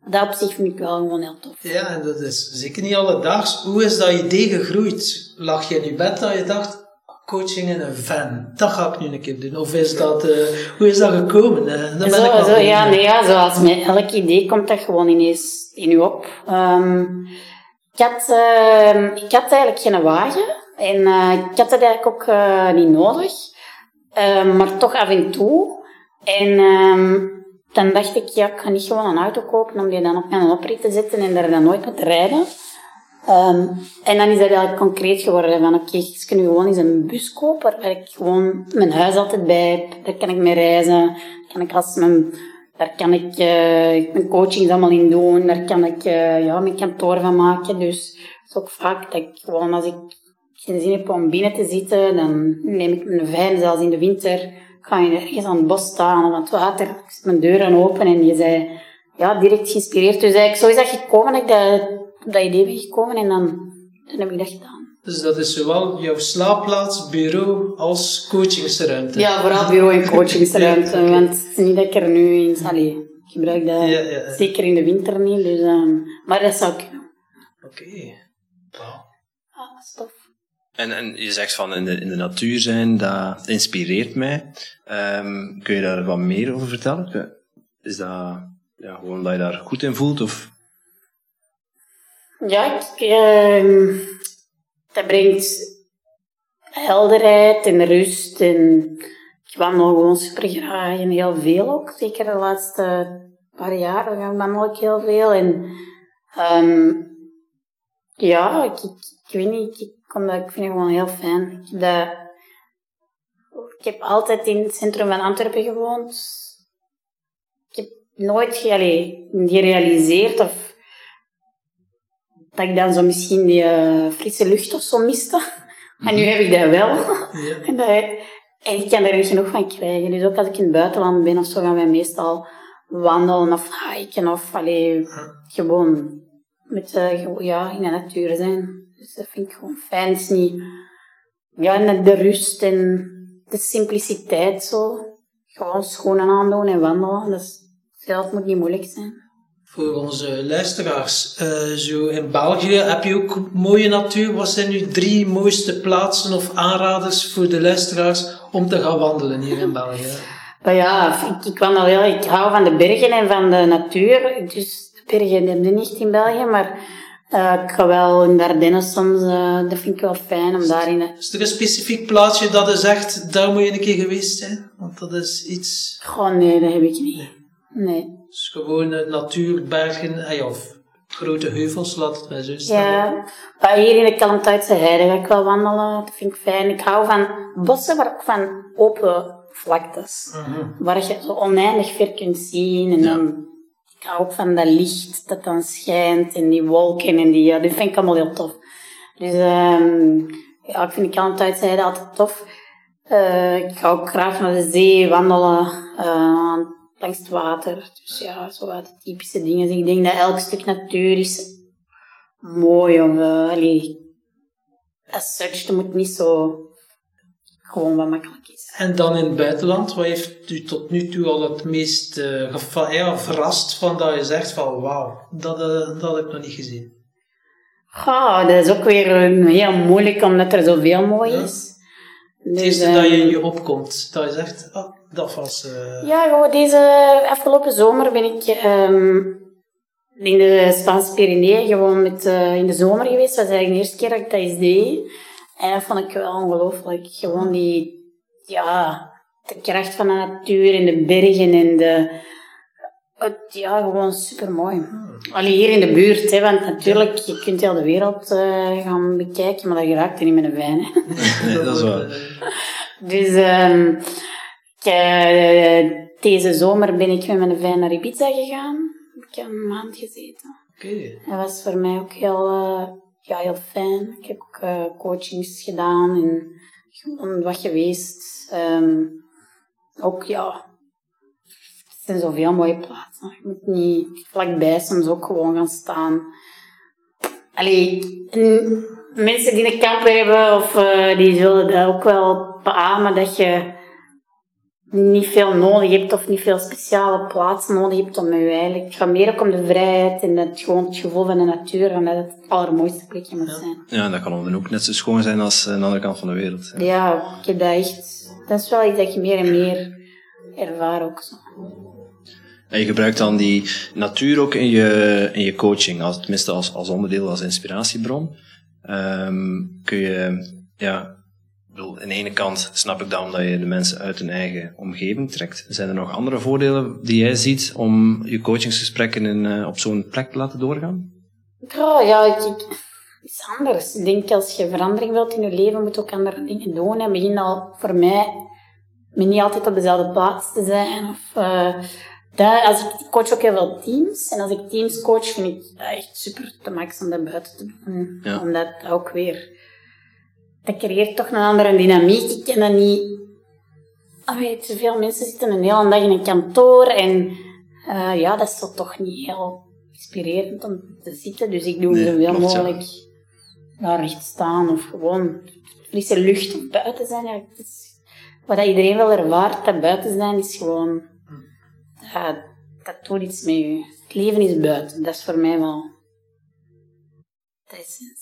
dat op zich vind ik wel gewoon heel tof. Ja, en dat is zeker niet alledaags. Hoe is dat idee gegroeid? Lag je in je bed dat je dacht, coaching in een van, dat ga ik nu een keer doen? Of is dat, uh, hoe is dat gekomen? Uh, ben zo, ik zo, ja, nee, ja, zoals met elk idee komt dat gewoon ineens in je op. Um, ik, had, uh, ik had eigenlijk geen wagen. En uh, ik had dat eigenlijk ook niet nodig. Uh, maar toch af en toe. En dan dacht ik, ja, ik ga niet gewoon een auto kopen om die dan op mijn oprit te zetten en daar dan nooit mee te rijden. Ehm, en dan is dat eigenlijk concreet geworden van oké, ik kan nu gewoon eens een bus kopen waar ik gewoon mijn huis altijd bij heb. Daar kan ik mee reizen. Kan ik als mijn, daar kan ik uh, mijn coachings allemaal in doen. Daar kan ik uh, ja, mijn kantoor van maken. Dus het is ook vaak dat ik gewoon als ik geen zin heb om binnen te zitten, dan neem ik mijn vijf, zelfs in de winter, ga je ergens aan het bos staan of aan het water. Ik zet mijn deuren open en je zei, ja, direct geïnspireerd. Dus eigenlijk zo is dat gekomen, ik dat, dat idee ben gekomen en dan, dan heb ik dat gedaan. Dus dat is zowel jouw slaapplaats, bureau als coachingsruimte? Ja, vooral bureau en coachingsruimte. ja, Want het is niet dat ik er nu in... Allee, ik gebruik dat ja, ja, zeker in de winter niet. Dus, um, maar dat zou ik Oké. Okay. Wow. Ah, stof. En, en je zegt van in de, in de natuur zijn, dat inspireert mij. Um, kun je daar wat meer over vertellen? Is dat ja, gewoon dat je daar goed in voelt? Of? Ja, uh, dat brengt helderheid en rust. En ik wandel gewoon super graag en heel veel ook. Zeker de laatste paar jaar wandel ik heel veel. En um, ja, ik, ik, weet niet, ik, vind het gewoon heel fijn. Ik heb, ik heb altijd in het centrum van Antwerpen gewoond. Ik heb nooit gerealiseerd of dat ik dan zo misschien die uh, frisse lucht of zo miste. En nu heb ik dat wel. Ja. en, dat, en ik kan er niet genoeg van krijgen. Dus ook als ik in het buitenland ben of zo, gaan wij meestal wandelen of hiken of allee, gewoon met, uh, ja, in de natuur zijn. Dus dat vind ik gewoon fijn. Het is niet, ja, de rust en de simpliciteit zo. Gewoon schoenen aandoen en wandelen. Dat, dat moet niet moeilijk zijn. Voor onze luisteraars, uh, zo in België heb je ook mooie natuur. Wat zijn nu drie mooiste plaatsen of aanraders voor de luisteraars om te gaan wandelen hier in België? Maar ja, ik, ik wandel heel, ik hou van de bergen en van de natuur. Dus bergen heb je niet in België, maar uh, ik ga wel in de Ardennen soms, uh, dat vind ik wel fijn om daarin... Is er een specifiek plaatsje dat is echt, daar moet je een keer geweest zijn? Want dat is iets... Gewoon nee, dat heb ik niet. Nee. Dus gewoon natuur, bergen, of grote heuvels, laat het maar zo. Ja, maar hier in de Kalmthuidse heide ga ik wel wandelen, dat vind ik fijn. Ik hou van bossen, maar ook van open vlaktes. -huh. Waar je zo oneindig ver kunt zien en dan ik hou ook van dat licht dat dan schijnt en die wolken en die, ja, dat vind ik allemaal heel tof. Dus um, ja, ik vind de Kalmthuidzijde altijd tof. Uh, ik ga ook graag naar de zee wandelen, uh, langs het water. Dus ja, zo wat typische dingen. Dus ik denk dat elk stuk natuur is mooi. Of, uh, allee, as such, moet niet zo gewoon wat makkelijk is. En dan in het buitenland, wat heeft u tot nu toe al het meest uh, ja, verrast van dat je zegt van wauw, dat, uh, dat heb ik nog niet gezien? Ja, dat is ook weer heel moeilijk omdat er zoveel mooi is. Ja. Dus, het eerste dat je in je opkomt, dat je zegt, oh, dat was... Uh... Ja, gewoon deze afgelopen zomer ben ik um, in de Spaanse Pyreneeën gewoon met, in de zomer geweest. Dat was eigenlijk de eerste keer dat ik dat eens deed. En dat vond ik wel ongelooflijk. Gewoon die, ja, de kracht van de natuur en de bergen en de, het, ja, gewoon super mooi. Alleen hier in de buurt, hè, want natuurlijk, je kunt heel de wereld uh, gaan bekijken, maar dat geraakt er niet met een wijn. Nee, dat is waar. dus, um, ik, uh, deze zomer ben ik met mijn wijn naar Ibiza gegaan. Ik heb een maand gezeten. Oké. Okay. Dat was voor mij ook heel... Uh, ja, heel fijn. Ik heb ook uh, coachings gedaan en gewoon wat geweest. Um, ook ja, het zijn zoveel mooie plaatsen. Je moet niet vlakbij soms ook gewoon gaan staan. Allee, mensen die een camper hebben, of die zullen dat ook wel beamen dat je niet veel nodig hebt of niet veel speciale plaatsen nodig hebt om je eigenlijk... Het gaat meer ook om de vrijheid en het, gewoon het gevoel van de natuur en dat het het allermooiste plekje moet zijn. Ja, dat kan dan ook net zo schoon zijn als aan de andere kant van de wereld. Ja, ja ik heb dat echt... Dat is wel iets dat je meer en meer ervaart ook zo. En je gebruikt dan die natuur ook in je, in je coaching, als, tenminste als, als onderdeel, als inspiratiebron. Um, kun je ja, bedoel, aan de ene kant snap ik dan dat je de mensen uit hun eigen omgeving trekt. Zijn er nog andere voordelen die jij ziet om je coachingsgesprekken in, uh, op zo'n plek te laten doorgaan? Ja, ja ik, iets anders. Ik denk als je verandering wilt in je leven, moet je ook andere dingen doen. En begin al voor mij met niet altijd op dezelfde plaats te zijn. Of, uh, dat, als ik coach ook heel veel teams. En als ik teams coach, vind ik dat echt super te max om dat buiten te doen. Ja. Omdat ook weer... Dat creëert toch een andere dynamiek. Ik ken dat niet... Ah, weet je, veel mensen zitten een hele dag in een kantoor en uh, ja, dat is toch, toch niet heel inspirerend om te zitten. Dus ik doe Nee, zoveel klopt, ja. mogelijk daar recht staan of gewoon frisse lucht buiten zijn. Ja, is, wat dat iedereen wel ervaart, dat buiten zijn is gewoon... Dat, dat doet iets met je. Het leven is buiten. Dat is voor mij wel de essentie.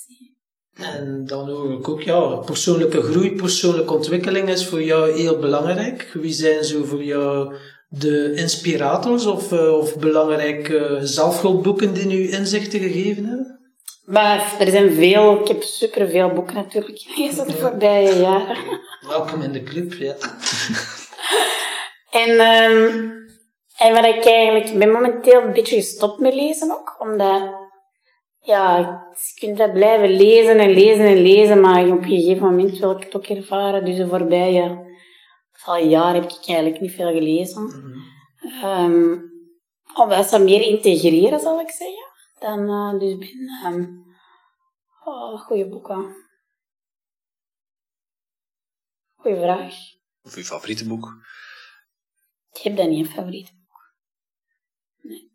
En dan hoor ik ook, ja, persoonlijke groei, persoonlijke ontwikkeling is voor jou heel belangrijk. Wie zijn zo voor jou de inspirators of, eh, of belangrijke zelfhulpboeken die nu inzichten gegeven hebben? Maar er zijn veel, ik heb superveel boeken natuurlijk gelezen de voorbije jaren. Welkom in de club, ja. En, ehm en wat ik eigenlijk, ik ben momenteel een beetje gestopt met lezen ook, omdat, ja, je kunt dat blijven lezen en lezen en lezen, maar op een gegeven moment wil ik het ook ervaren. Dus de voorbije, al jaar heb ik eigenlijk niet veel gelezen. Ehm omdat ze meer integreren, zal ik zeggen. Dan, eh, dus ben, ehm oh, goede boeken. Goeie vraag. Of je favoriete boek? Ik heb dat niet een favoriet boek. Nee.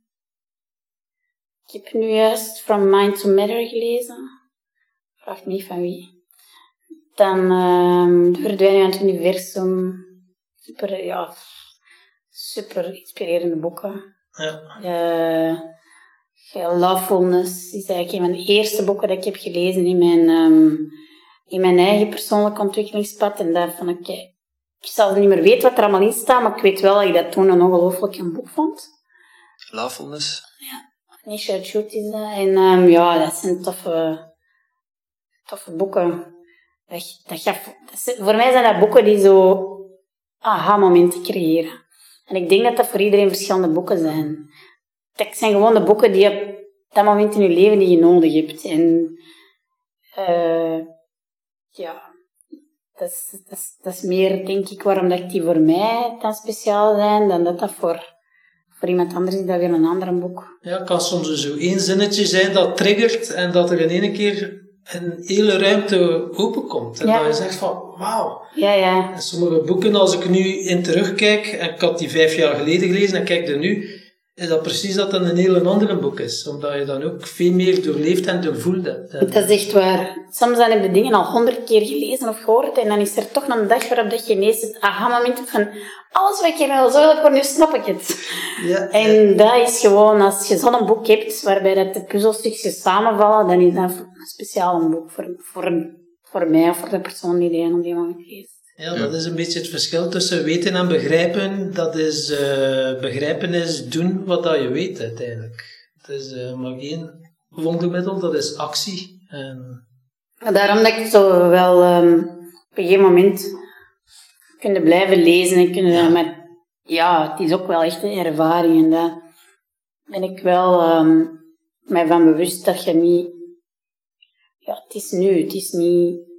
Ik heb nu juist From Mind to Matter gelezen. Vraag niet van wie. Dan ehm De Verdwijning aan het Universum. Super, ja, super inspirerende boeken. ja. Eh, ja, Lovefulness is eigenlijk een van de eerste boeken dat ik heb gelezen in mijn, ehm, in mijn eigen persoonlijke ontwikkelingspad. En daar vond ik, eh, ik zal niet meer weten wat er allemaal in staat, maar ik weet wel dat ik dat toen een ongelooflijk een boek vond. Lovefulness? Nisha Chut is dat. En ehm, ja, dat zijn toffe, toffe boeken. Dat, dat voor mij zijn dat boeken die zo aha-momenten creëren. En ik denk dat dat voor iedereen verschillende boeken zijn. Dat zijn gewoon de boeken die op dat moment in je leven die je nodig hebt. En eh, ja, dat is, dat, dat is meer, denk ik, waarom dat die voor mij dan speciaal zijn, dan dat dat voor, voor iemand anders is dat weer een ander boek. Ja, het kan soms zo één zinnetje zijn dat triggert en dat er in één keer een hele ruimte openkomt. En Ja. dat je zegt van, wauw. Ja, ja. En sommige boeken, als ik nu in terugkijk, en ik had die vijf jaar geleden gelezen en kijk er nu, is dat precies dat het een heel andere boek is. Omdat je dan ook veel meer doorleefd en hebt. En- Dat is echt waar. Soms dan heb je dingen al honderd keer gelezen of gehoord en dan is er toch een dag waarop dat je ineens het aha-moment hebt van alles wat ik nou zo wil hoor, nu snap ik het. ja, En dat is gewoon, als je zo'n boek hebt waarbij dat de puzzelstukjes samenvallen, dan is dat een speciaal een boek voor, voor, voor mij of voor de persoon die die op die moment leest. Ja, dat is een beetje het verschil tussen weten en begrijpen. Dat is, eh, begrijpen is doen wat dat je weet uiteindelijk. Het is eh, maar één wondermiddel, dat is actie. En, Daarom dat ik zo wel ehm, op een gegeven moment kunnen blijven lezen en kunnen met ja, het is ook wel echt een ervaring en daar ben ik wel ehm, mij van bewust dat je niet ja, het is nu, het is niet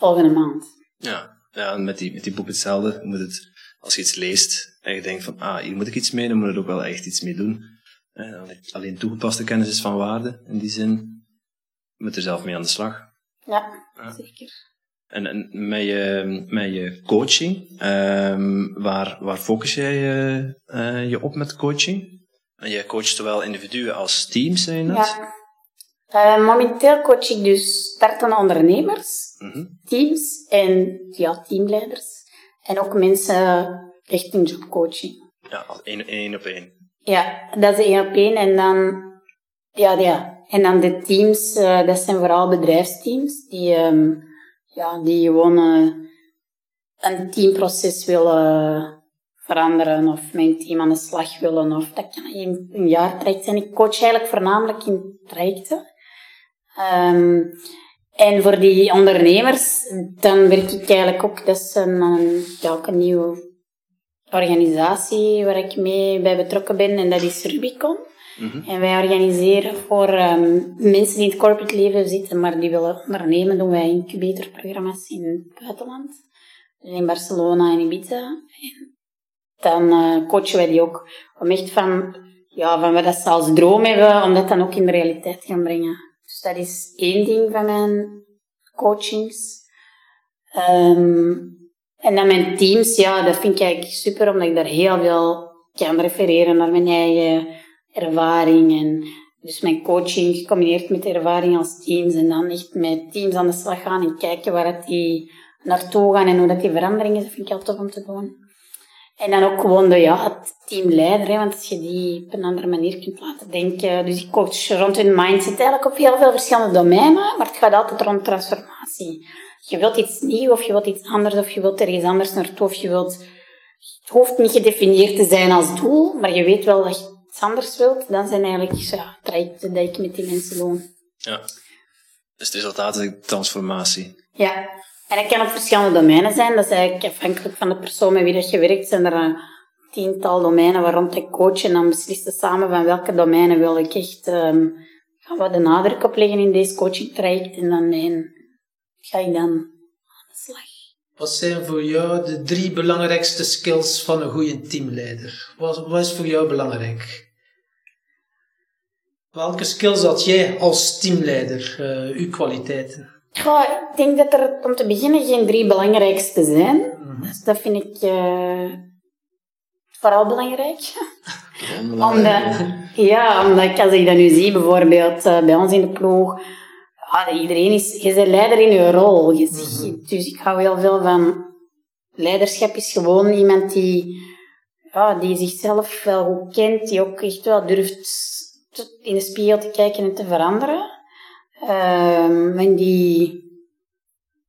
volgende maand. Ja, ja en met die, met die boek hetzelfde. Moet het, als je iets leest en je denkt van, ah, hier moet ik iets mee, dan moet je er ook wel echt iets mee doen. Eh, alleen- toegepaste kennis is van waarde, in die zin. Je moet er zelf mee aan de slag. Ja, Ja. zeker. En, en met, je, met je coaching, ehm, waar, waar focus jij je, eh, je op met coaching? En jij coacht zowel individuen als teams, zei je net? Ja. Eh, momenteel coach ik dus startende ondernemers, Mhm. teams en ja, teamleiders. En ook mensen echt in jobcoaching. Ja, als één, één op één. Ja, dat is één op één. En dan, ja, ja. En dan de teams, eh, dat zijn vooral bedrijfsteams die, ehm, ja, die gewoon eh, een teamproces willen veranderen of een team aan de slag willen. Of dat kan in een jaar traject zijn. Ik coach eigenlijk voornamelijk in trajecten. Ehm, en voor die ondernemers, dan werk ik eigenlijk ook, dat is een, een, ja, ook een nieuwe organisatie waar ik mee bij betrokken ben en dat is Rubicon. En wij organiseren voor ehm, mensen die in het corporate leven zitten, maar die willen ondernemen, doen wij incubatorprogramma's in het buitenland. Dus in Barcelona en Ibiza. En dan uh, coachen wij die ook om echt van, ja, van wat dat ze als droom hebben, om dat dan ook in de realiteit te gaan brengen. Dus dat is één ding van mijn coachings. Um, en dan mijn teams, ja, dat vind ik eigenlijk super, omdat ik daar heel veel kan refereren naar mijn eigen ervaring. En dus mijn coaching gecombineerd met ervaring als teams. En dan echt met teams aan de slag gaan en kijken waar het die naartoe gaan en hoe dat die verandering is. Dat vind ik heel tof om te doen. En dan ook gewoon de, ja, het teamleider, hè, want als je die op een andere manier kunt laten denken. Dus ik coach rond hun mindset eigenlijk op heel veel verschillende domeinen, maar het gaat altijd rond transformatie. Je wilt iets nieuws of je wilt iets anders of je wilt ergens anders naartoe of je wilt... Het hoeft niet gedefinieerd te zijn als doel, maar je weet wel dat je iets anders wilt. Dan zijn eigenlijk ja, trajecten die ik met die mensen doe. Ja. Dus het resultaat is transformatie. Ja. En dat kan op verschillende domeinen zijn. Dat is eigenlijk afhankelijk van de persoon met wie dat je werkt. Zijn er een tiental domeinen waarom ik coach. En dan beslissen samen van welke domeinen wil ik echt... Um, gaan de nadruk op leggen in deze coaching traject. En dan ga ik dan aan de slag. Wat zijn voor jou de drie belangrijkste skills van een goede teamleider? Wat, wat is voor jou belangrijk? Welke skills had jij als teamleider, uh, uw kwaliteiten? Ja, ik denk dat er om te beginnen geen drie belangrijkste zijn. Mm Dus dat vind ik uh, vooral belangrijk. omdat, ja, omdat als ik dat nu zie, bijvoorbeeld uh, bij ons in de ploeg, ah, iedereen is, je bent leider in je rol. Je, mm Dus ik hou heel veel van, leiderschap is gewoon iemand die, ja, die zichzelf wel goed kent, die ook echt wel durft in de spiegel te kijken en te veranderen. Um, en die,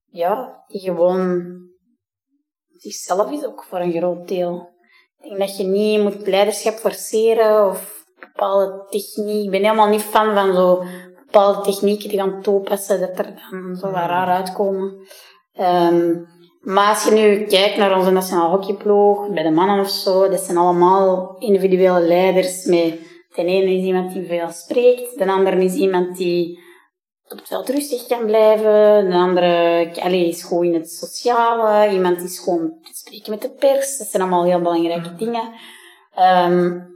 ja, die gewoon zichzelf is ook voor een groot deel. Ik denk dat je niet moet leiderschap forceren of bepaalde techniek. Ik ben helemaal niet fan van zo bepaalde technieken die gaan toepassen, dat er dan zo raar uitkomen. Um, maar als je nu kijkt naar onze nationale hockeyploeg, bij de mannen of zo, dat zijn allemaal individuele leiders met, de ene is iemand die veel spreekt, de andere is iemand die op het veld rustig kan blijven. De andere allee, is gewoon in het sociale. Iemand is gewoon te spreken met de pers. Dat zijn allemaal heel belangrijke dingen. Um,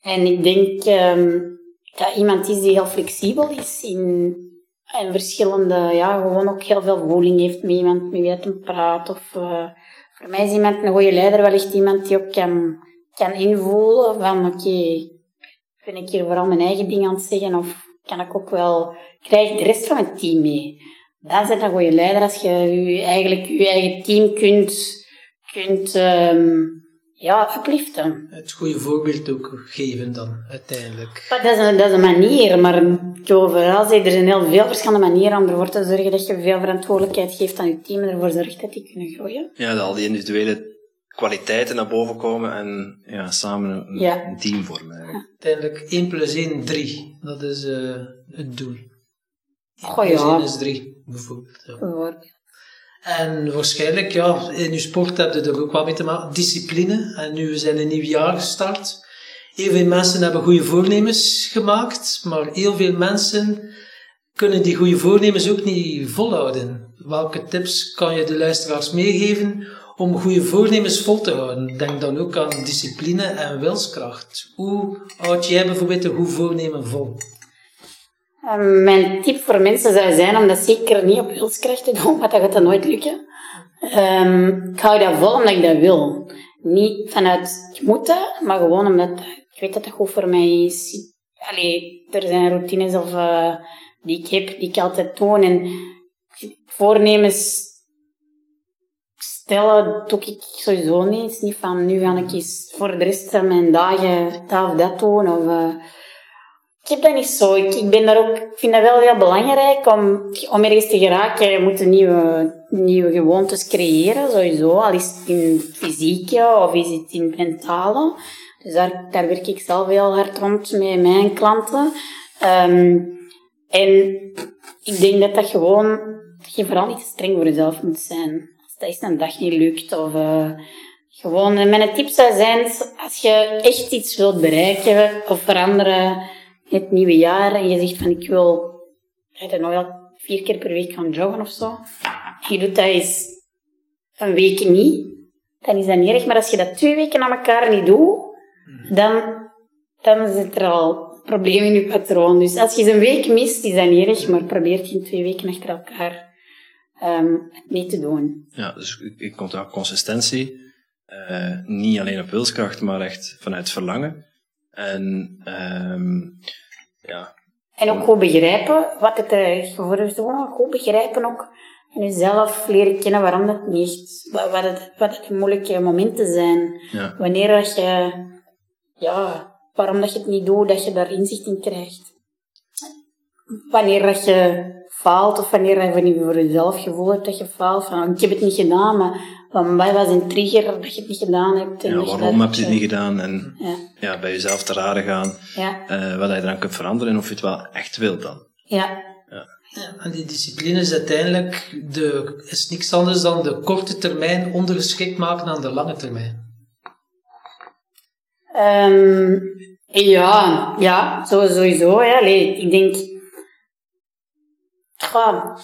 en ik denk um, dat iemand is die heel flexibel is in, in verschillende, ja, gewoon ook heel veel voeling heeft met iemand met wie hij praat. Of, uh, voor mij is iemand een goede leider wellicht iemand die ook kan, kan invoelen van oké, okay, ben ik hier vooral mijn eigen ding aan het zeggen of kan ik ook wel, krijg de rest van het team mee. Dan zijn een goede leider als je, je eigenlijk je eigen team kunt, kunt um, ja, upliften. Het goede voorbeeld ook geven dan, uiteindelijk. Maar dat, is een, dat is een manier, maar overal zeg, er zijn heel veel verschillende manieren om ervoor te zorgen dat je veel verantwoordelijkheid geeft aan je team en ervoor zorgt dat die kunnen groeien. Ja, dat al die individuele kwaliteiten naar boven komen en ja, samen een, een team vormen. Uiteindelijk 1 plus 1, 3. Dat is uh, het doel. 1 plus ja. 1 is 3, bijvoorbeeld. Ja. En waarschijnlijk, ja, in je sport heb je er ook wel mee te maken. Discipline. En nu we zijn een nieuw jaar gestart. Heel veel mensen hebben goede voornemens gemaakt, maar heel veel mensen kunnen die goede voornemens ook niet volhouden. Welke tips kan je de luisteraars meegeven om goede voornemens vol te houden. Denk dan ook aan discipline en wilskracht. Hoe houd jij bijvoorbeeld een goed voornemen vol? Mijn tip voor mensen zou zijn om dat zeker niet op wilskracht te doen, want dat gaat dan nooit lukken. Um, ik hou dat vol omdat ik dat wil. Niet vanuit moeten, maar gewoon omdat ik weet dat dat goed voor mij is. Allee, er zijn routines of, uh, die ik heb, die ik altijd doe. En voornemens stellen doe ik sowieso niet. Het niet van nu ga ik voor de rest van mijn dagen dat of dat doen. Of, uh, ik heb dat niet zo. Ik, ben daar ook, vind dat wel heel belangrijk om, om ergens te geraken. Je moet nieuwe, nieuwe gewoontes creëren, sowieso. Al is het in fysieke of is het in mentale. Dus daar, daar werk ik zelf heel hard rond met mijn klanten. Um, en ik denk dat dat gewoon, dat je vooral niet streng voor jezelf moet zijn dat is een dag niet lukt of uh, gewoon, mijn tip zou zijn, als je echt iets wilt bereiken of veranderen in het nieuwe jaar en je zegt van ik wil, ik weet nog vier keer per week gaan joggen of zo. Je doet dat eens een week niet, dan is dat niet erg. Maar als je dat twee weken aan elkaar niet doet, dan, dan zit er al probleem in je patroon. Dus als je een week mist, is dat niet erg, maar probeer je in twee weken achter elkaar um, niet te doen. Ja, dus ik komt daar consistentie. Uh, niet alleen op wilskracht, maar echt vanuit verlangen. En um, ja. En ook goed begrijpen wat het voor is. Goed begrijpen ook en jezelf leren kennen waarom dat niet wat, wat, het, wat het moeilijke momenten zijn. Ja. Wanneer dat je, ja, waarom dat je het niet doet, dat je daar inzicht in krijgt. Wanneer dat je faalt, of wanneer je voor jezelf gevoel hebt dat je faalt, van ik heb het niet gedaan, maar wat was een trigger dat je het niet gedaan hebt? En ja, waarom heb je het niet gedaan? En ja. ja bij jezelf te raden gaan, ja. uh, wat je eraan kunt veranderen en of je het wel echt wilt dan. Ja. ja. Ja, en die discipline is uiteindelijk de, is niks anders dan de korte termijn ondergeschikt maken aan de lange termijn. Um, ja, ja, sowieso. Ja. Allee, ik denk, goh,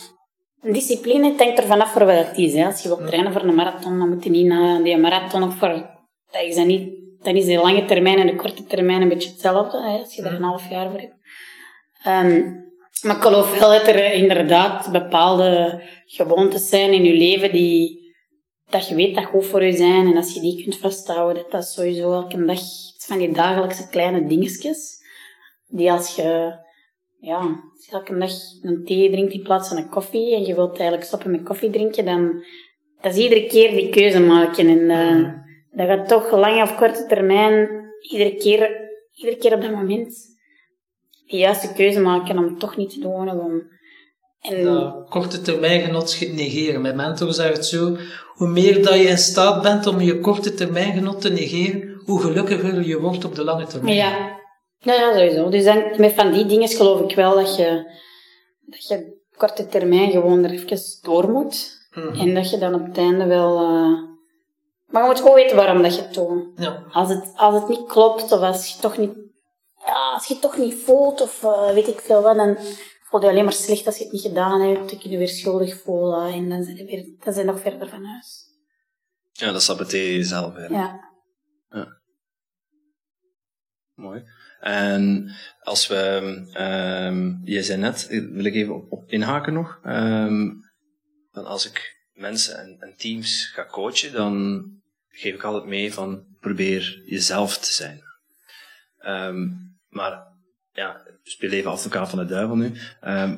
discipline hangt er vanaf voor wat het is. Hè. Als je wilt trainen voor een marathon, dan moet je niet naar die marathon of voor. Dat is dan niet. Dan is de lange termijn en de korte termijn een beetje hetzelfde. Hè, als je daar een half jaar voor hebt. Um, maar ik geloof wel dat er inderdaad bepaalde gewoontes zijn in je leven die dat je weet dat goed voor je zijn. En als je die kunt vasthouden, dat dat sowieso elke dag van die dagelijkse kleine dingetjes. Die als je, ja, als je elke dag een thee drinkt in plaats van een koffie en je wilt eigenlijk stoppen met koffie drinken, dan dat is iedere keer die keuze maken. En uh, dat gaat toch lange of korte termijn iedere keer, iedere keer op dat moment de juiste keuze maken om het toch niet te doen. Om, en... Korte termijn genot negeren. Mijn mentor zegt het zo, hoe meer dat je in staat bent om je korte termijn genot te negeren, hoe gelukkiger je wordt op de lange termijn. Ja, ja, ja sowieso. Dus dan, met van die dingen geloof ik wel dat je, dat je korte termijn gewoon er even door moet. Mhm. En dat je dan op het einde wel... Uh, maar je moet gewoon weten waarom dat je het doet. Ja. Als, het, als het niet klopt, of als je toch niet... Ja, als je het toch niet voelt, of uh, weet ik veel wat, dan voel je alleen maar slecht als je het niet gedaan hebt. Dan kun je weer schuldig voelen en dan zijn je, weer, dan zijn je nog verder van huis. Ja, dat saboteer je jezelf. Hè. Ja. ja. Mooi. En als we, um, je zei net, wil ik even op, inhaken nog, um, dan als ik mensen en, en, teams ga coachen, dan geef ik altijd mee van probeer jezelf te zijn. Um, maar ja, speel even advocaat van de duivel nu.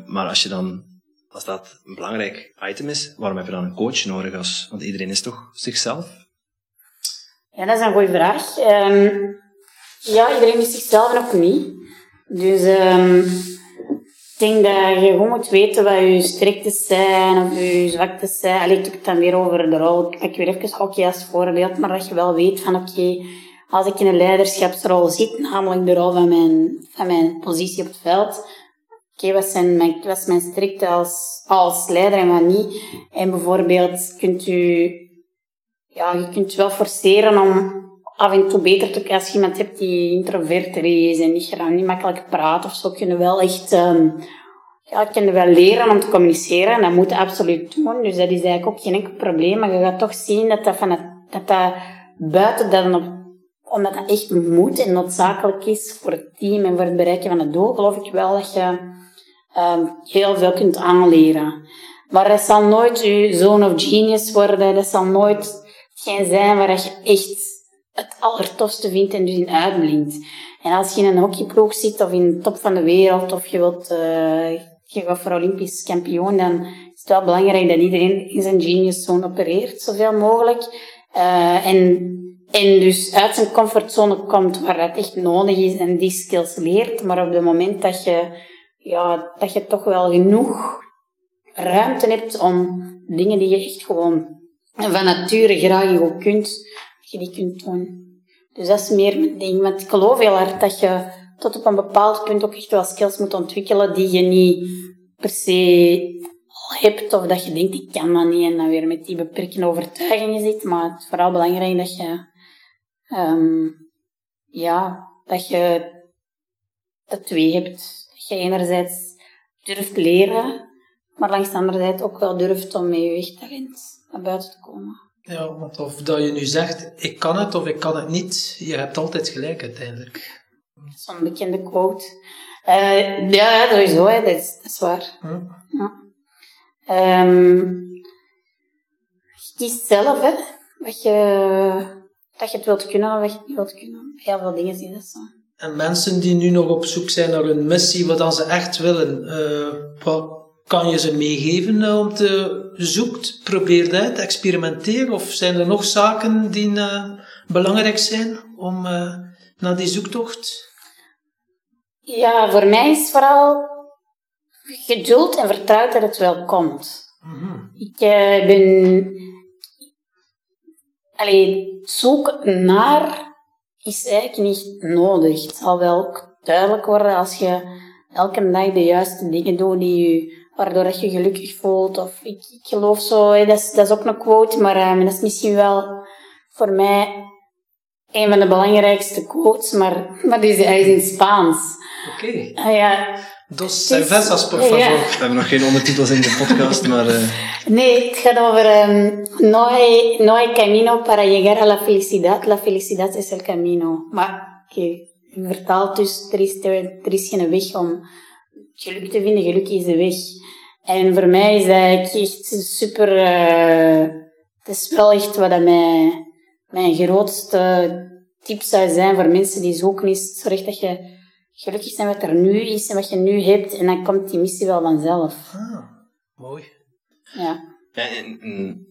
maar als je dan, als dat een belangrijk item is, waarom heb je dan een coach nodig? Als, want iedereen is toch zichzelf? Ja, dat is een goede vraag. Ja, iedereen is zichzelf nog niet. Dus um, ik denk dat je gewoon moet weten wat je sterktes zijn of je zwaktes zijn. Allee, ik heb het dan weer over de rol. Ik pak weer even hockey als voorbeeld, maar dat je wel weet van oké, als ik in een leiderschapsrol zit, namelijk de rol van mijn, van mijn positie op het veld, oké, wat, zijn mijn, wat is mijn sterkte als, als leider en wat niet? En bijvoorbeeld kunt u, ja, je kunt wel forceren om af en toe beter te als je iemand hebt die introverter is en niet, niet makkelijk praat of zo, kunnen wel echt, um, ja, kunnen wel leren om te communiceren en dat moet je absoluut doen. Dus dat is eigenlijk ook geen enkel probleem, maar je gaat toch zien dat dat van het, dat dat buiten dat op, omdat dat echt moet en noodzakelijk is voor het team en voor het bereiken van het doel, geloof ik wel dat je um, heel veel kunt aanleren. Maar dat zal nooit je zone of genius worden, dat zal nooit geen zijn waar je echt het allertofste vindt en dus in uitblinkt. En als je in een hockeyploeg zit of in de top van de wereld of je wilt, uh, je gaat voor Olympisch kampioen, dan is het wel belangrijk dat iedereen in zijn genius zone opereert, zoveel mogelijk. Uh, en, en dus uit zijn comfortzone komt waar dat echt nodig is en die skills leert. Maar op het moment dat je, ja, dat je toch wel genoeg ruimte hebt om dingen die je echt gewoon van nature graag goed kunt, je die kunt doen. Dus dat is meer mijn ding. Want ik geloof heel hard dat je tot op een bepaald punt ook echt wel skills moet ontwikkelen die je niet per se hebt of dat je denkt ik kan dat niet en dan weer met die beperkende overtuigingen zit. Maar het is vooral belangrijk dat je, ehm, ja, dat je de twee hebt. Dat je enerzijds durft leren, maar langs de andere ook wel durft om met je wegtalent naar buiten te komen. Ja, want of dat je nu zegt, ik kan het of ik kan het niet, je hebt altijd gelijk uiteindelijk. Zo'n bekende quote. Uh, ja, sowieso, hè, dat, is, dat is waar. Hm? Ja. Ehm, je kiest zelf, hè, wat je, dat je het wilt kunnen of wat je het niet wilt kunnen. Heel veel dingen zien dat zo. En mensen die nu nog op zoek zijn naar hun missie, wat dan ze echt willen, eh, wat kan je ze meegeven eh, om te zoekt, probeer uit, experimenteer? Of zijn er nog zaken die eh, belangrijk zijn om naar die zoektocht? Ja, voor mij is vooral geduld en vertrouwen dat het wel komt. Mhm. Ik eh, ben... Allee, zoeken naar is eigenlijk niet nodig. Het zal wel duidelijk worden als je elke dag de juiste dingen doet die je, waardoor dat je gelukkig voelt. Of ik, ik geloof zo, hè, dat, is, dat is ook een quote, maar uh, dat is misschien wel voor mij een van de belangrijkste quotes, maar, maar die is, hij is in Spaans. Oké. Ah, ja, Dos cervezas, por favor. Ja. We hebben nog geen ondertitels in de podcast, maar eh, Nee, het gaat over um, no, hay, no hay camino para llegar a la felicidad, la felicidad es el camino. Maar, oké, vertaald dus, er is, er is geen weg om geluk te vinden, geluk is de weg. En voor mij is dat echt super, uh, het is wel echt wat dat mij, mijn grootste tip zou zijn voor mensen die zoeken is, zorg dat je gelukkig bent wat er nu is en wat je nu hebt en dan komt die missie wel vanzelf. Ah, mooi. Ja. Ja, en, en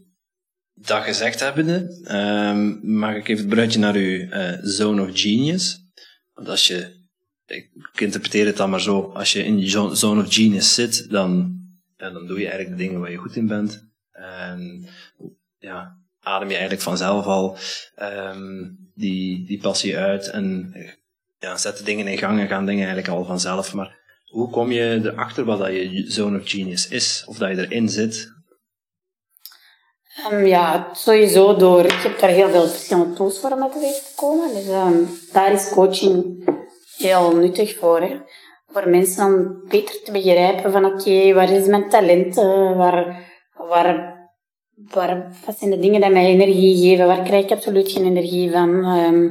dat gezegd hebbende, ehm, mag ik even het bruidje naar uw eh, zone of genius. Want als je, ik interpreteer het dan maar zo, als je in je zo- zone of genius zit, dan, ja, dan doe je eigenlijk de dingen waar je goed in bent. En ja, adem je eigenlijk vanzelf al ehm, die, die passie uit en ja, zet de dingen in gang en gaan dingen eigenlijk al vanzelf. Maar hoe kom je erachter wat dat je zone of genius is? Of dat je erin zit? Ehm, ja, sowieso door. Ik heb daar heel veel verschillende tools voor om te weten te komen. Dus ehm, daar is coaching heel nuttig voor. Hè. Voor mensen om beter te begrijpen van oké, waar is mijn talent? eh, waar, waar, waar, wat zijn de dingen die mij energie geven? Waar krijg ik absoluut geen energie van? Ehm,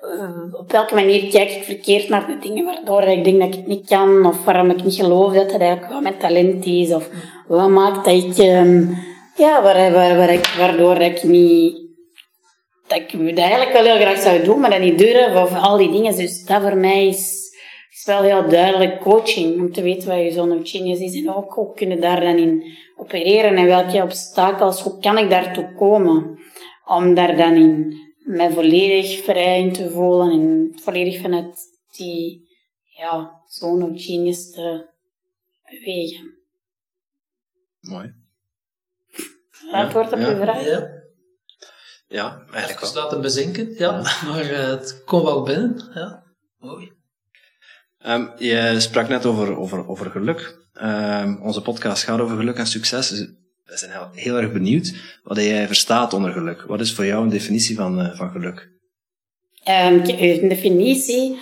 eh, op welke manier kijk ik verkeerd naar de dingen waardoor ik denk dat ik het niet kan? Of waarom ik niet geloof dat het eigenlijk wel mijn talent is? Of wat maakt dat ik... ehm, ja, waar, waar, waar waardoor ik niet... Dat ik dat eigenlijk wel heel graag zou doen, maar dat niet durf, of al die dingen. Dus dat voor mij is, is wel heel duidelijk coaching, om te weten wat je zone of genius is. En ook hoe kunnen daar dan in opereren en welke obstakels, hoe kan ik daartoe komen? Om daar dan in mij volledig vrij in te voelen en volledig vanuit die ja, zone of genius te bewegen. Mooi. Antwoord op ja, je vraag? Ja, Ja, eigenlijk even wel. laten bezinken. Ja, maar eh, het komt wel binnen. Ja, mooi. Ehm, je sprak net over, over, over geluk. Ehm, onze podcast gaat over geluk en succes. Dus we zijn heel, heel erg benieuwd wat jij verstaat onder geluk. Wat is voor jou een definitie van, eh, van geluk? Ehm, een definitie.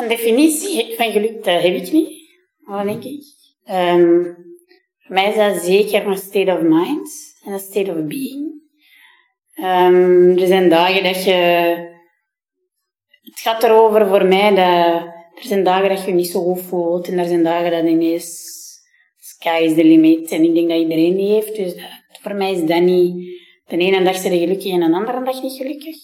Een definitie van geluk, dat heb ik niet. Wat denk ik? Ehm, voor mij is dat zeker een state of mind en een state of being. Ehm, er zijn dagen dat je. Het gaat erover voor mij dat. Er zijn dagen dat je je niet zo goed voelt en er zijn dagen dat ineens. Sky is the limit. En ik denk dat iedereen die heeft. Dus voor mij is dat niet. De ene dag ben je gelukkig en de andere dag niet gelukkig.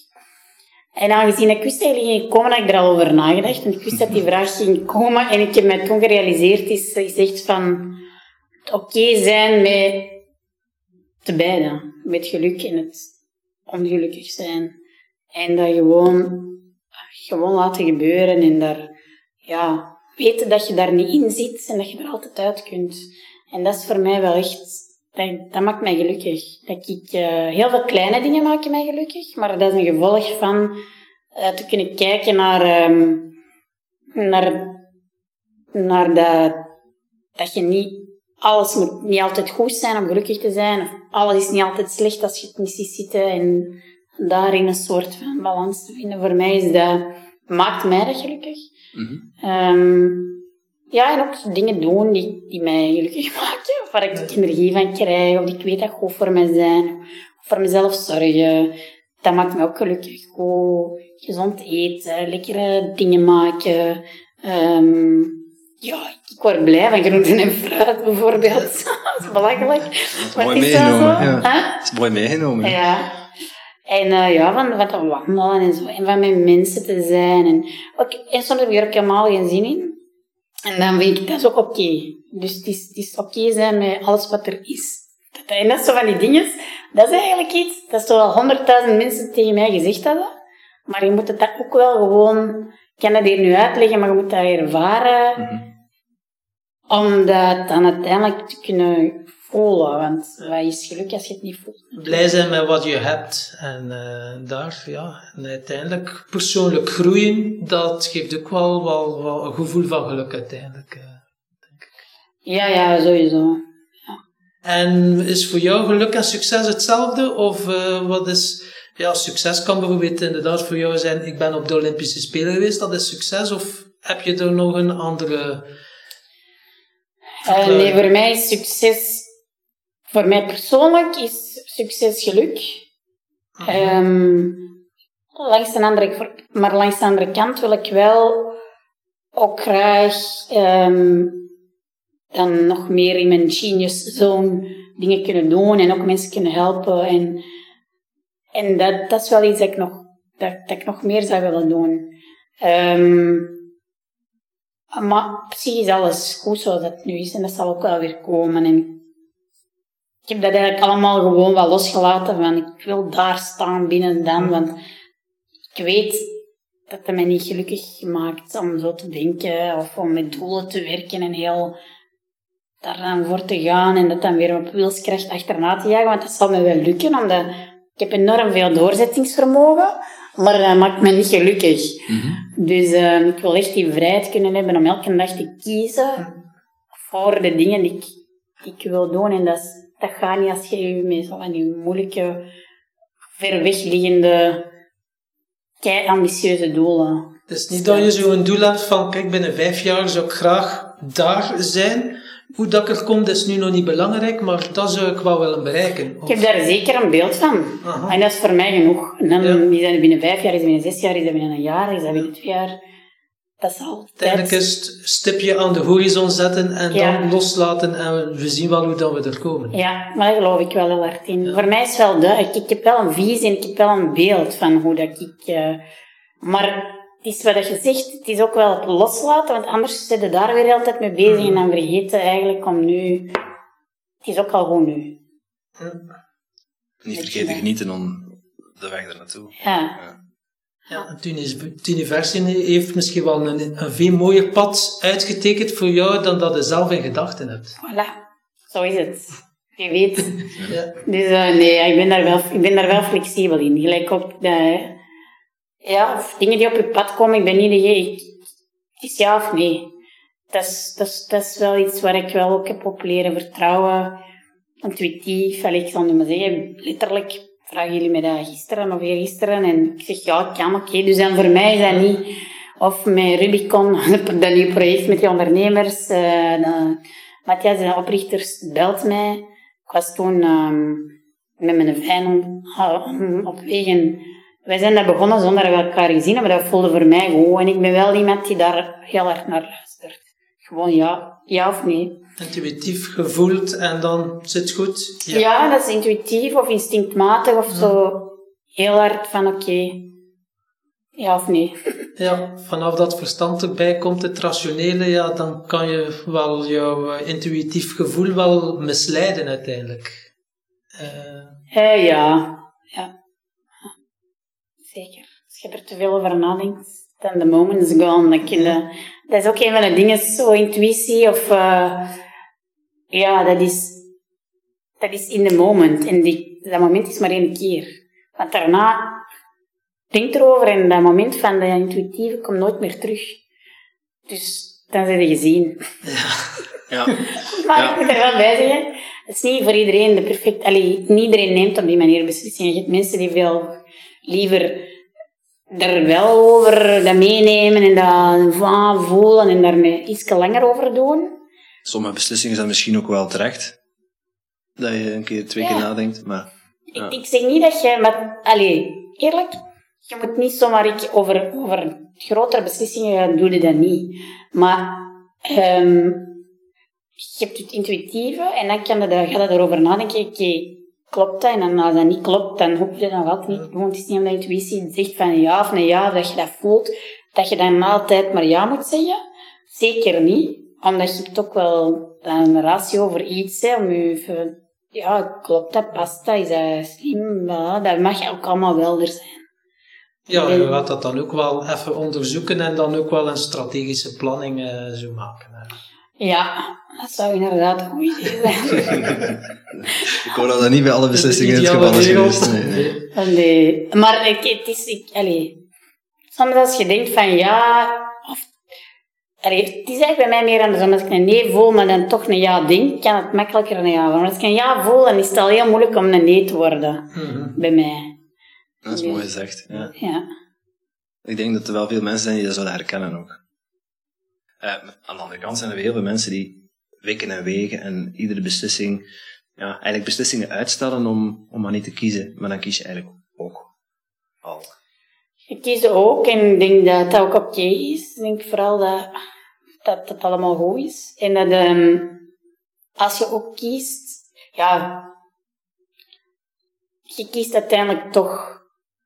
En aangezien ik wist dat jullie ging komen, had ik er al over nagedacht. En ik wist dat die vraag ging komen. En ik heb mij toen gerealiseerd, is, is echt van het oké zijn met de beide. Met geluk en het ongelukkig zijn. En dat gewoon, gewoon laten gebeuren. En daar, ja, weten dat je daar niet in zit en dat je er altijd uit kunt. En dat is voor mij wel echt, dat, dat maakt mij gelukkig. Dat ik, eh, heel veel kleine dingen maken mij gelukkig, maar dat is een gevolg van eh, te kunnen kijken naar, ehm, naar, naar dat, dat je niet alles moet niet altijd goed zijn om gelukkig te zijn. Of alles is niet altijd slecht als je het niet ziet zitten. En daarin een soort van balans te vinden. Voor mij is dat, maakt mij dat gelukkig. Ehm, ja, en ook dingen doen die, die mij gelukkig maken. Waar ik energie van krijg. Of die ik weet dat goed voor mij zijn. Of voor mezelf zorgen. Dat maakt me ook gelukkig. Goed, gezond eten. Lekkere dingen maken. Ehm, ja, ik word blij van groenten en fruit bijvoorbeeld. dat is belachelijk. Dat is Maar mooi het is wel meegenomen. zo. Ja. Dat is mooi meegenomen. Ja. En eh, ja, van, van te wandelen en zo. En van met mensen te zijn. En, ook, en soms heb ik er ook helemaal geen zin in. En dan vind ik, dat is ook oké. Dus het is, het is oké zijn met alles wat er is. Dat- En dat is zo van die dingen. Dat is eigenlijk iets, dat toch al honderdduizend mensen tegen mij gezegd hebben. Maar je moet het daar ook wel gewoon, ik kan dat hier nu uitleggen, maar je moet dat ervaren. Mhm. Om dat dan uiteindelijk te kunnen voelen. Want wat is geluk als je het niet voelt? Blij zijn met wat je hebt. En eh, daar, ja, en uiteindelijk persoonlijk groeien, dat geeft ook wel, wel, wel een gevoel van geluk uiteindelijk. eh. Ja, ja, sowieso. En is voor jou geluk en succes hetzelfde? Of eh, wat is... Ja, succes kan bijvoorbeeld inderdaad voor jou zijn, ik ben op de Olympische Spelen geweest, dat is succes. Of heb je er nog een andere... Nee, voor mij is succes, voor mij persoonlijk is succes geluk. Ehm, langs de andere, maar langs de andere kant wil ik wel ook graag ehm, dan nog meer in mijn genius zone dingen kunnen doen en ook mensen kunnen helpen. En, en dat, dat is wel iets dat ik nog, dat, dat ik nog meer zou willen doen. Ehm, maar is alles goed zoals het nu is en dat zal ook wel weer komen. En ik heb dat eigenlijk allemaal gewoon wel losgelaten van ik wil daar staan binnen dan, want ik weet dat het mij niet gelukkig maakt om zo te denken of om met doelen te werken en heel daar dan voor te gaan en dat dan weer op wilskracht achterna te jagen, want dat zal me wel lukken, omdat ik heb enorm veel doorzettingsvermogen, maar dat maakt me niet gelukkig. Dus eh, ik wil echt die vrijheid kunnen hebben om elke dag te kiezen voor de dingen die ik, die ik wil doen. En dat, is- dat gaat niet als je je met zo van die moeilijke, ver weg liggende, kei ambitieuze doelen. Het is niet dat je zo'n doel hebt van, kijk, binnen vijf jaar zou ik graag daar zijn. Hoe dat ik er kom, dat is nu nog niet belangrijk, maar dat zou ik wel willen bereiken. Ik heb daar zeker een beeld van. Aha. En dat is voor mij genoeg. En dan Ja. is dat binnen vijf jaar, is dat binnen zes jaar, is dat binnen een jaar, is dat binnen twee jaar. Dat is altijd... Uiteindelijk is het stipje aan de horizon zetten en Ja. dan loslaten en we zien wel hoe dat we er komen. Ja, maar daar geloof ik wel heel hard in. Voor mij is het wel duidelijk. Ik heb wel een visie en ik heb wel een beeld van hoe dat ik... eh, maar het is wat je zegt, het is ook wel het loslaten, want anders zit je daar weer altijd mee bezig en dan vergeten eigenlijk om nu... Het is ook al goed nu. Niet vergeten genieten om de weg er naartoe. Ja. Ja, het universum heeft misschien wel een, een veel mooier pad uitgetekend voor jou dan dat je zelf in gedachten hebt. Voilà. Zo is het. Je weet. Ja. Dus eh, nee, ik ben, daar wel, ik ben daar wel flexibel in. Gelijk ook de, ja, of dingen die op je pad komen, ik ben niet de ik, het is ja of nee. Dat is, dat, is, dat is wel iets waar ik wel ook heb op leren vertrouwen. Intuïtief, allee, ik zal nu maar zeggen, letterlijk vragen jullie me dat gisteren of eergisteren en ik zeg ja, ik kan, oké. Dus dan voor mij is dat niet, of met Rubicon, dat nieuwe project met die ondernemers, de- Matthias, de oprichters, belt mij. Ik was toen ehm, met mijn fijn op weg en wij zijn daar begonnen zonder dat we elkaar gezien hebben. Dat voelde voor mij goed. En ik ben wel iemand die daar heel hard naar luistert. Gewoon ja, ja of nee. Intuïtief gevoeld en dan zit het goed. Ja, dat is intuïtief of instinctmatig of zo. Heel hard van oké, ja of nee. Ja, vanaf dat verstand erbij komt, het rationele, ja, dan kan je wel jouw eh, intuïtief gevoel wel misleiden uiteindelijk. Ja, ja. Je er te veel over nadenkt, dan the moment is gone. Je- dat is ook een van de dingen, zo intuïtie of... eh, ja, dat is, dat is in the moment. En die, dat moment is maar één keer. Want daarna, denk erover en dat moment van de intuïtieve komt nooit meer terug. Dus dan zijn ze gezien. Ja. Maar Ja. ik moet er wel bij zeggen, het is niet voor iedereen de perfect... Allee, niet iedereen neemt op die manier beslissingen. Je hebt mensen die veel liever er wel over dat meenemen en dat voelen en daarmee iets langer over doen. Sommige beslissingen zijn misschien ook wel terecht. Dat je een keer, twee keer nadenkt, maar... Ja. Ik, ik zeg niet dat je... Maar, allee, eerlijk, je moet niet zomaar ik, over, over grotere beslissingen gaan doen, dat niet. Maar ehm, je hebt het intuïtieve en dan kan je, ga je erover nadenken, oké, klopt dat? En als dat niet klopt, dan hoef je dat wel niet te doen. Het is niet omdat intuïtie zegt van ja of nee ja, dat je dat voelt, dat je dan altijd maar ja moet zeggen. Zeker niet, omdat je ook wel een ratio over iets, hè, om je ja, klopt dat, past dat, is dat slim, dat mag ook allemaal wel er zijn. Ja, je gaat dat dan ook wel even onderzoeken en dan ook wel een strategische planning eh, zo maken. Ja, dat zou inderdaad een goed idee zijn. Ik hoor dat dat niet bij alle beslissingen het geval is geweest. Nee, nee. Maar ik, het is, ik, allee, soms als je denkt van ja, of, allee, het is eigenlijk bij mij meer andersom. Als ik een nee voel, maar dan toch een ja denk, kan het makkelijker een ja worden. Maar als ik een ja voel, dan is het al heel moeilijk om een nee te worden. Mhm. Bij mij. Dat is mooi gezegd. Ja. Ja. Ik denk dat er wel veel mensen zijn die dat zullen herkennen ook. Eh, aan de andere kant zijn er heel veel mensen die wikken en wegen en iedere beslissing, ja, eigenlijk beslissingen uitstellen om, om maar niet te kiezen. Maar dan kies je eigenlijk ook al. Ik kies ook en ik denk dat dat ook oké is. Ik denk vooral dat, dat het allemaal goed is. En dat ehm, als je ook kiest, ja, je kiest uiteindelijk toch,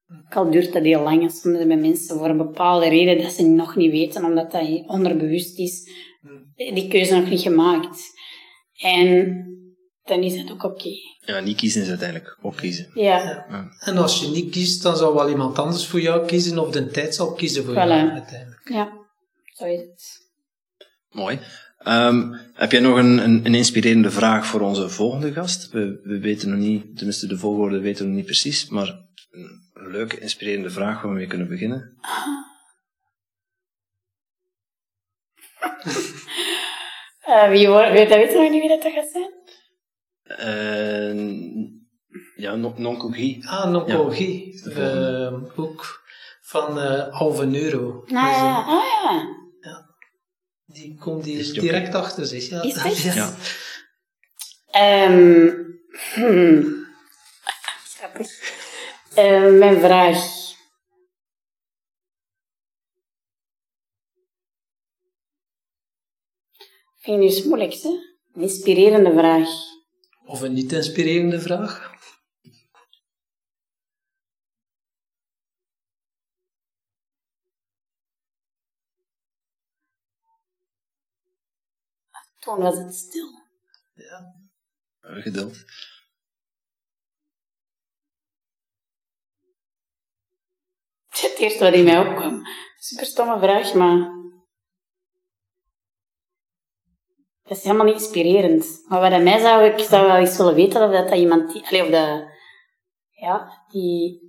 ook al duurt dat heel lang, soms bij mensen voor een bepaalde reden dat ze nog niet weten, omdat dat onderbewust is, die keuze nog niet gemaakt. En dan is het ook oké. Ja, niet kiezen is uiteindelijk ook kiezen. Ja, En als je niet kiest, dan zal wel iemand anders voor jou kiezen of de tijd zal kiezen voor jou uiteindelijk. ja, zo is het. Mooi. Ehm, heb jij nog een, een, een inspirerende vraag voor onze volgende gast? We, we weten nog niet, tenminste de volgorde weten we nog niet precies, maar een leuke, inspirerende vraag waar we mee kunnen beginnen. Eh, wie wordt, weet, weet je nog niet wie dat gaat zijn? Eh, ja, non- non-cookie. Ah, Noncolgie. Ehm, ook van eh halve euro. Ah, ja, ah, ja. Die komt die direct achter zich. Ja. Is echt? Ja. Ehm, hmm. Grappig. Ehm, mijn vraag. Vind je nu moeilijk, hè? Een inspirerende vraag. Of een niet inspirerende vraag. Toen was het stil. Eh, Geduld. Het eerste wat in mij opkwam. Super stomme vraag, maar. Dat is helemaal niet inspirerend. Maar wat aan mij zou ik zou wel eens willen weten of dat, dat iemand. Die, allee, of dat. Ja, die.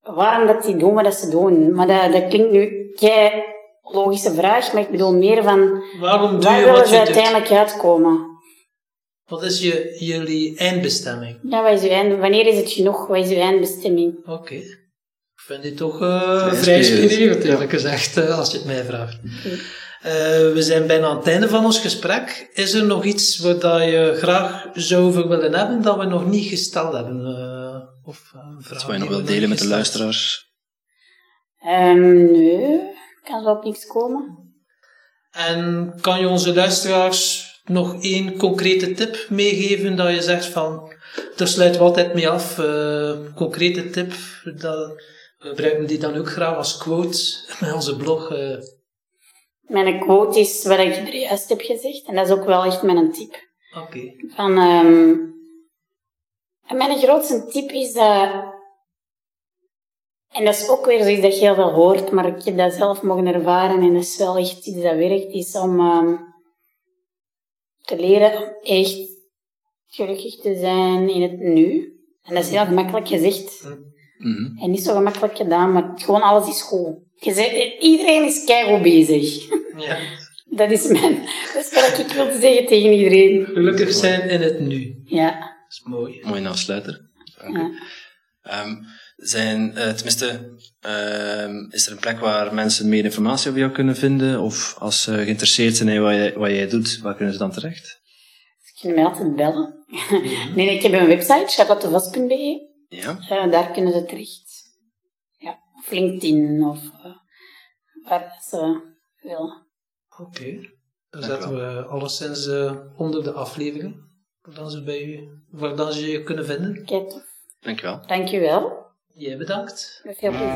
Waarom dat die doen wat dat ze doen. Maar dat, dat klinkt nu kei logische vraag, maar ik bedoel meer van. Waarom doe Waar je wat ze je doet? uiteindelijk uitkomen? Wat is je, jullie eindbestemming? Ja, wat is uw eind, wanneer is het genoeg? Wat is uw eindbestemming? Oké. Ik vind dit toch eh, Vrij inspirerend, eerlijk gezegd, eh, als je het mij vraagt. Eh, we zijn bijna aan het einde van ons gesprek. Is er nog iets wat dat je graag zou over willen hebben dat we nog niet gesteld hebben? eh, of een vraag Dat wil je nog we wel delen met de luisteraars. Ehm nee, kan zo op niks komen. En kan je onze luisteraars nog één concrete tip meegeven dat je zegt van, daar sluiten we altijd mee af, eh, concrete tip, dat, we gebruiken die dan ook graag als quote met onze blog. eh. Mijn quote is wat ik er juist heb gezegd, en dat is ook wel echt mijn tip. Oké. Van, ehm, en mijn grootste tip is dat, en dat is ook weer zoiets dat je heel veel hoort, maar ik heb dat zelf mogen ervaren en dat is wel echt iets dat werkt, is om ehm, te leren om echt gelukkig te zijn in het nu. En dat is heel gemakkelijk gezegd Mhm. en niet zo gemakkelijk gedaan, maar gewoon alles is goed. Je iedereen is keihard bezig. Ja. Dat is mijn... Dat is wat ik wil zeggen tegen iedereen. Gelukkig zijn in het nu. Ja. Dat is mooi. Mooi afsluiter. Dank ja. Ehm, zijn, eh, tenminste, ehm, is er een plek waar mensen meer informatie over jou kunnen vinden? Of als ze geïnteresseerd zijn in wat jij, wat jij doet, waar kunnen ze dan terecht? Ze kunnen mij altijd bellen. Nee, nee, ik heb een website, charlottevos.be. Ja? Eh, daar kunnen ze terecht. Ja. Of LinkedIn, of eh, waar ze willen. Oké. Dan Dank zetten we alleszins eh, onder de aflevering. Waar dan ze, bij u, waar dan ze je kunnen vinden. Kijk, tof. Dankjewel. Dankjewel. Jij bedankt. Met veel plezier.